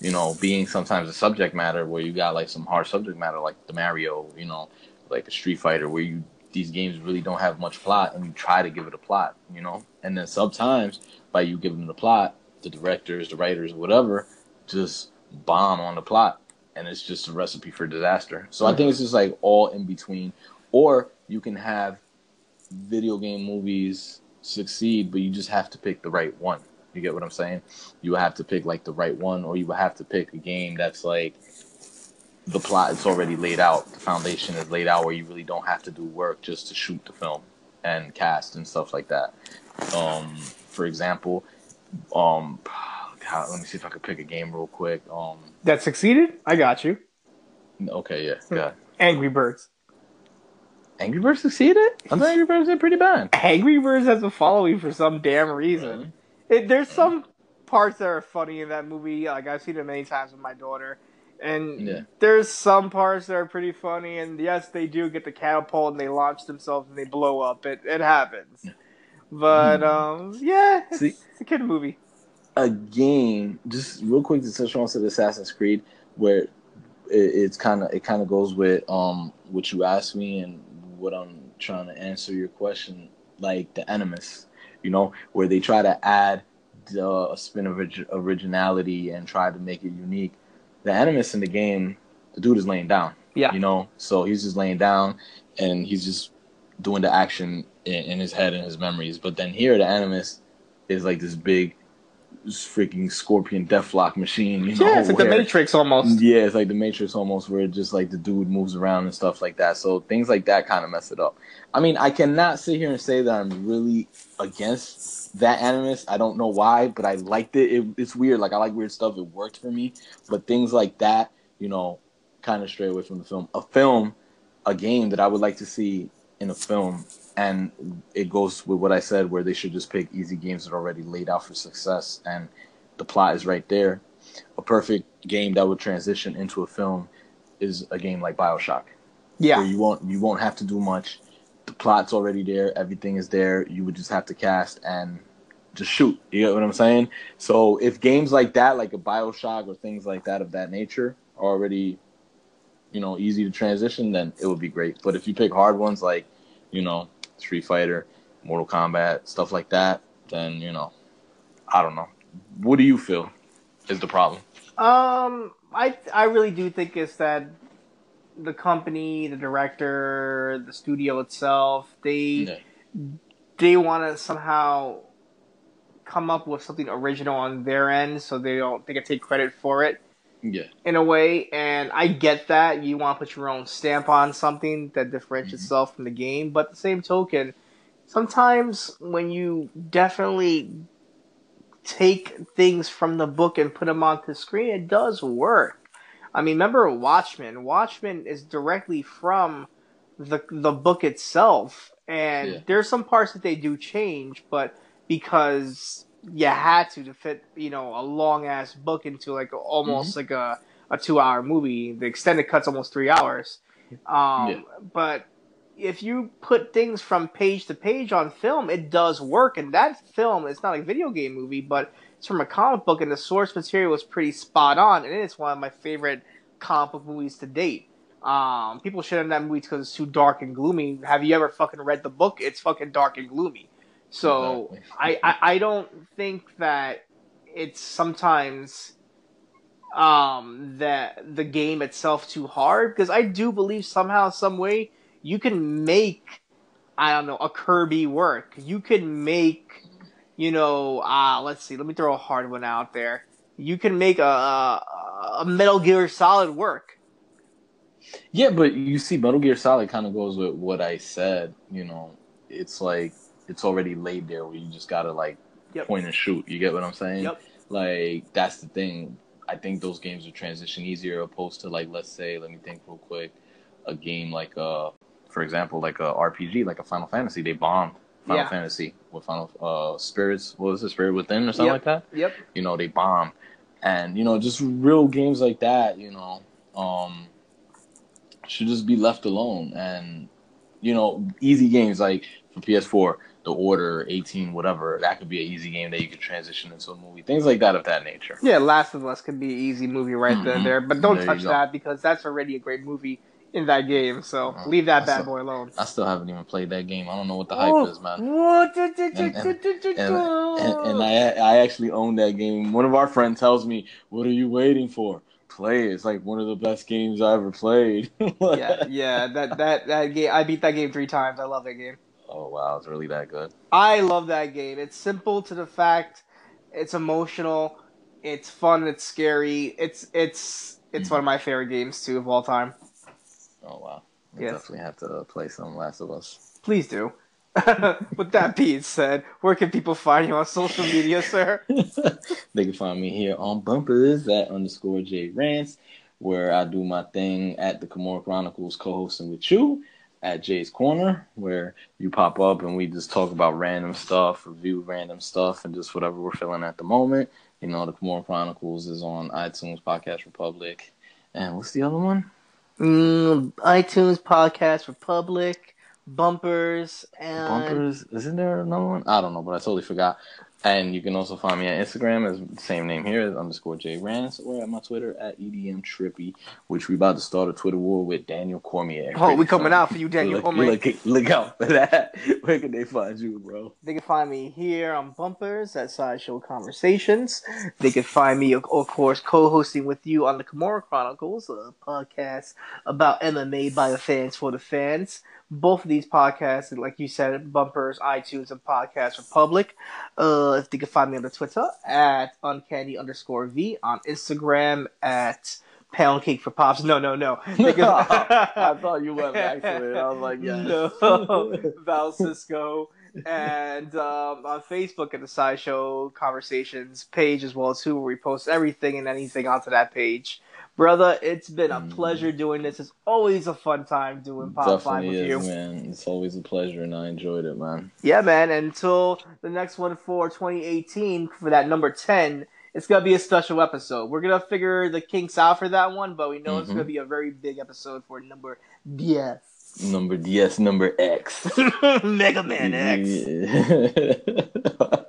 you know being sometimes a subject matter where you got like some hard subject matter like the mario you know like a street fighter where you these games really don't have much plot and you try to give it a plot you know and then sometimes by you giving a plot the directors the writers whatever just bomb on the plot and it's just a recipe for disaster so i think it's just like all in between or you can have video game movies succeed, but you just have to pick the right one. You get what I'm saying? You have to pick like the right one, or you have to pick a game that's like the plot is already laid out, the foundation is laid out, where you really don't have to do work just to shoot the film and cast and stuff like that. Um, for example, um, God, let me see if I could pick a game real quick. Um, That succeeded? I got you. okay, yeah, yeah. Angry Birds. Angry Birds succeeded. I thought Angry Birds did pretty bad. Angry Birds has a following for some damn reason. It, there's some parts that are funny in that movie. Like I've seen it many times with my daughter, and Yeah. there's some parts that are pretty funny. And yes, they do get the catapult and they launch themselves and they blow up. It it happens, but Hmm. um, yeah, it's, See- it's a kid movie. a game just real quick to touch on to the Assassin's Creed where it, it's kind of it kind of goes with um what you asked me and what I'm trying to answer your question like the Animus you know where they try to add the, a spin of originality and try to make it unique the Animus in the game the dude is laying down Yeah. you know so he's just laying down and he's just doing the action in, in his head and his memories but then here the Animus is like this big freaking scorpion deathlock machine, you know. yeah, it's like the Matrix almost. Yeah, it's like the Matrix almost, where it just like the dude moves around and stuff like that. So things like that kind of mess it up. I mean, I cannot sit here and say that I'm really against that animus. I don't know why, but I liked it. it it's weird. Like I like weird stuff. It worked for me. But things like that, you know, kind of stray away from the film. A film a game that I would like to see in a film, and it goes with what I said, where they should just pick easy games that are already laid out for success, and the plot is right there. A perfect game that would transition into a film is a game like Bioshock, Yeah. where you won't you won't have to do much. The plot's already there, everything is there. You would just have to cast and just shoot. You get what I'm saying? So if games like that, like a Bioshock or things like that of that nature, are already, you know, easy to transition, then it would be great. But if you pick hard ones like, you know, Street Fighter, Mortal Kombat, stuff like that, then you know, I don't know. What do you feel is the problem? Um, I I really do think it's that the company, the director, the studio itself, they Yeah. they want to somehow come up with something original on their end, so they don't they can take credit for it Yeah. in a way. And I get that you want to put your own stamp on something that differentiates Mhm. itself from the game, but the same token, sometimes when you definitely take things from the book and put them onto the screen, it does work. I mean, remember Watchmen? Watchmen is directly from the the book itself, and Yeah. there's some parts that they do change, but because you had to to fit, you know, a long ass book into like almost like a a two hour movie. The extended cut's almost three hours. Um, Yeah. But if you put things from page to page on film, it does work. And that film is not a video game movie, but it's from a comic book, and the source material was pretty spot on. And it's one of my favorite comic book movies to date. Um, people shit on that movie because it's too dark and gloomy. Have you ever fucking read the book? It's fucking dark and gloomy. So Exactly. I, I I don't think that it's sometimes um that the game itself too hard because I do believe somehow some way you can make I don't know a Kirby work. You can make you know uh let's see let me throw a hard one out there. You can make a a, a Metal Gear Solid work. Yeah, but you see, Metal Gear Solid kind of goes with what I said. You know, it's like it's already laid there where you just gotta like Yep. point and shoot. You get what I'm saying? Yep. Like that's the thing. I think those games would transition easier opposed to like let's say, let me think real quick, a game like uh, for example, like a RPG, like a Final Fantasy. They bombed Final Yeah. Fantasy with Final uh Spirits. What was it, Spirit Within or something Yep. like that? Yep. you know they bomb and you know just real games like that you know um should just be left alone and you know easy games like for ps4 the order 18 whatever that could be an easy game that you could transition into a movie things like that of that nature Yeah, Last of Us could be an easy movie right Mhm. and there, but don't There touch that because that's already a great movie in that game. So Uh, leave that that's bad a- boy alone. i still haven't even played that game i don't know what the hype Oh, is man and I I actually own that game. One of our friends tells me, "What are you waiting for? Play. It's like one of the best games I ever played." yeah, yeah, that that that game. I beat that game three times. I love that game. Oh wow, it's really that good. I love that game. It's simple to the fact. It's emotional. It's fun. It's scary. It's it's it's Mhm. one of my favorite games too of all time. Oh wow. We Yes. definitely have to play some Last of Us. Please do. With that being said, where can people find you on social media, sir? they can find me here on Bumpers at underscore J Rance, where I do my thing at the Kimura Chronicles co-hosting with you at Jay's Corner, where you pop up and we just talk about random stuff, review random stuff, and just whatever we're feeling at the moment. You know, the Kimura Chronicles is on iTunes, Podcast Republic, and what's the other one? Mm, iTunes Podcast Republic, Bumpers, and Bumpers. Isn't there another one? I don't know, but I totally forgot. And you can also find me on Instagram as same name here as underscore J Rance or at my Twitter at EDM Trippy, which we about to start a Twitter war with Daniel Cormier. Oh, we coming out for you, Daniel look, Cormier. Look, look out for that. Where can they find you, bro? They can find me here on Bumpers at Sideshow Conversations. They can find me, of of course, co-hosting with you on the Kimura Chronicles, a podcast about MMA by the fans for the fans. Both of these podcasts, like you said, Bumpers, iTunes, and Podcast Republic. Uh, they can find me on the Twitter at uncanny underscore v, on Instagram at pound cake for pops. No, no, no. I thought you went back to it. I was like, yes. No, Val Cisco. And um, on Facebook at the Sideshow Conversations page as well too, where we post everything and anything onto that page. Brother, it's been a Mm. pleasure doing this. It's always a fun time doing Pop 5 with Definitely you. man. It's always a pleasure, and I enjoyed it, man. Yeah, man. Until the next one for 2018 for that number 10, it's gonna be a special episode. We're gonna figure the kinks out for that one, but we know it's Mhm. gonna be a very big episode for number yes, Number yes, number X. Mega Man X.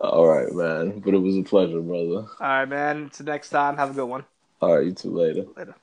All right, man. But it was a pleasure, brother. All right, man. Until next time, have a good one. All right, you two later. Later.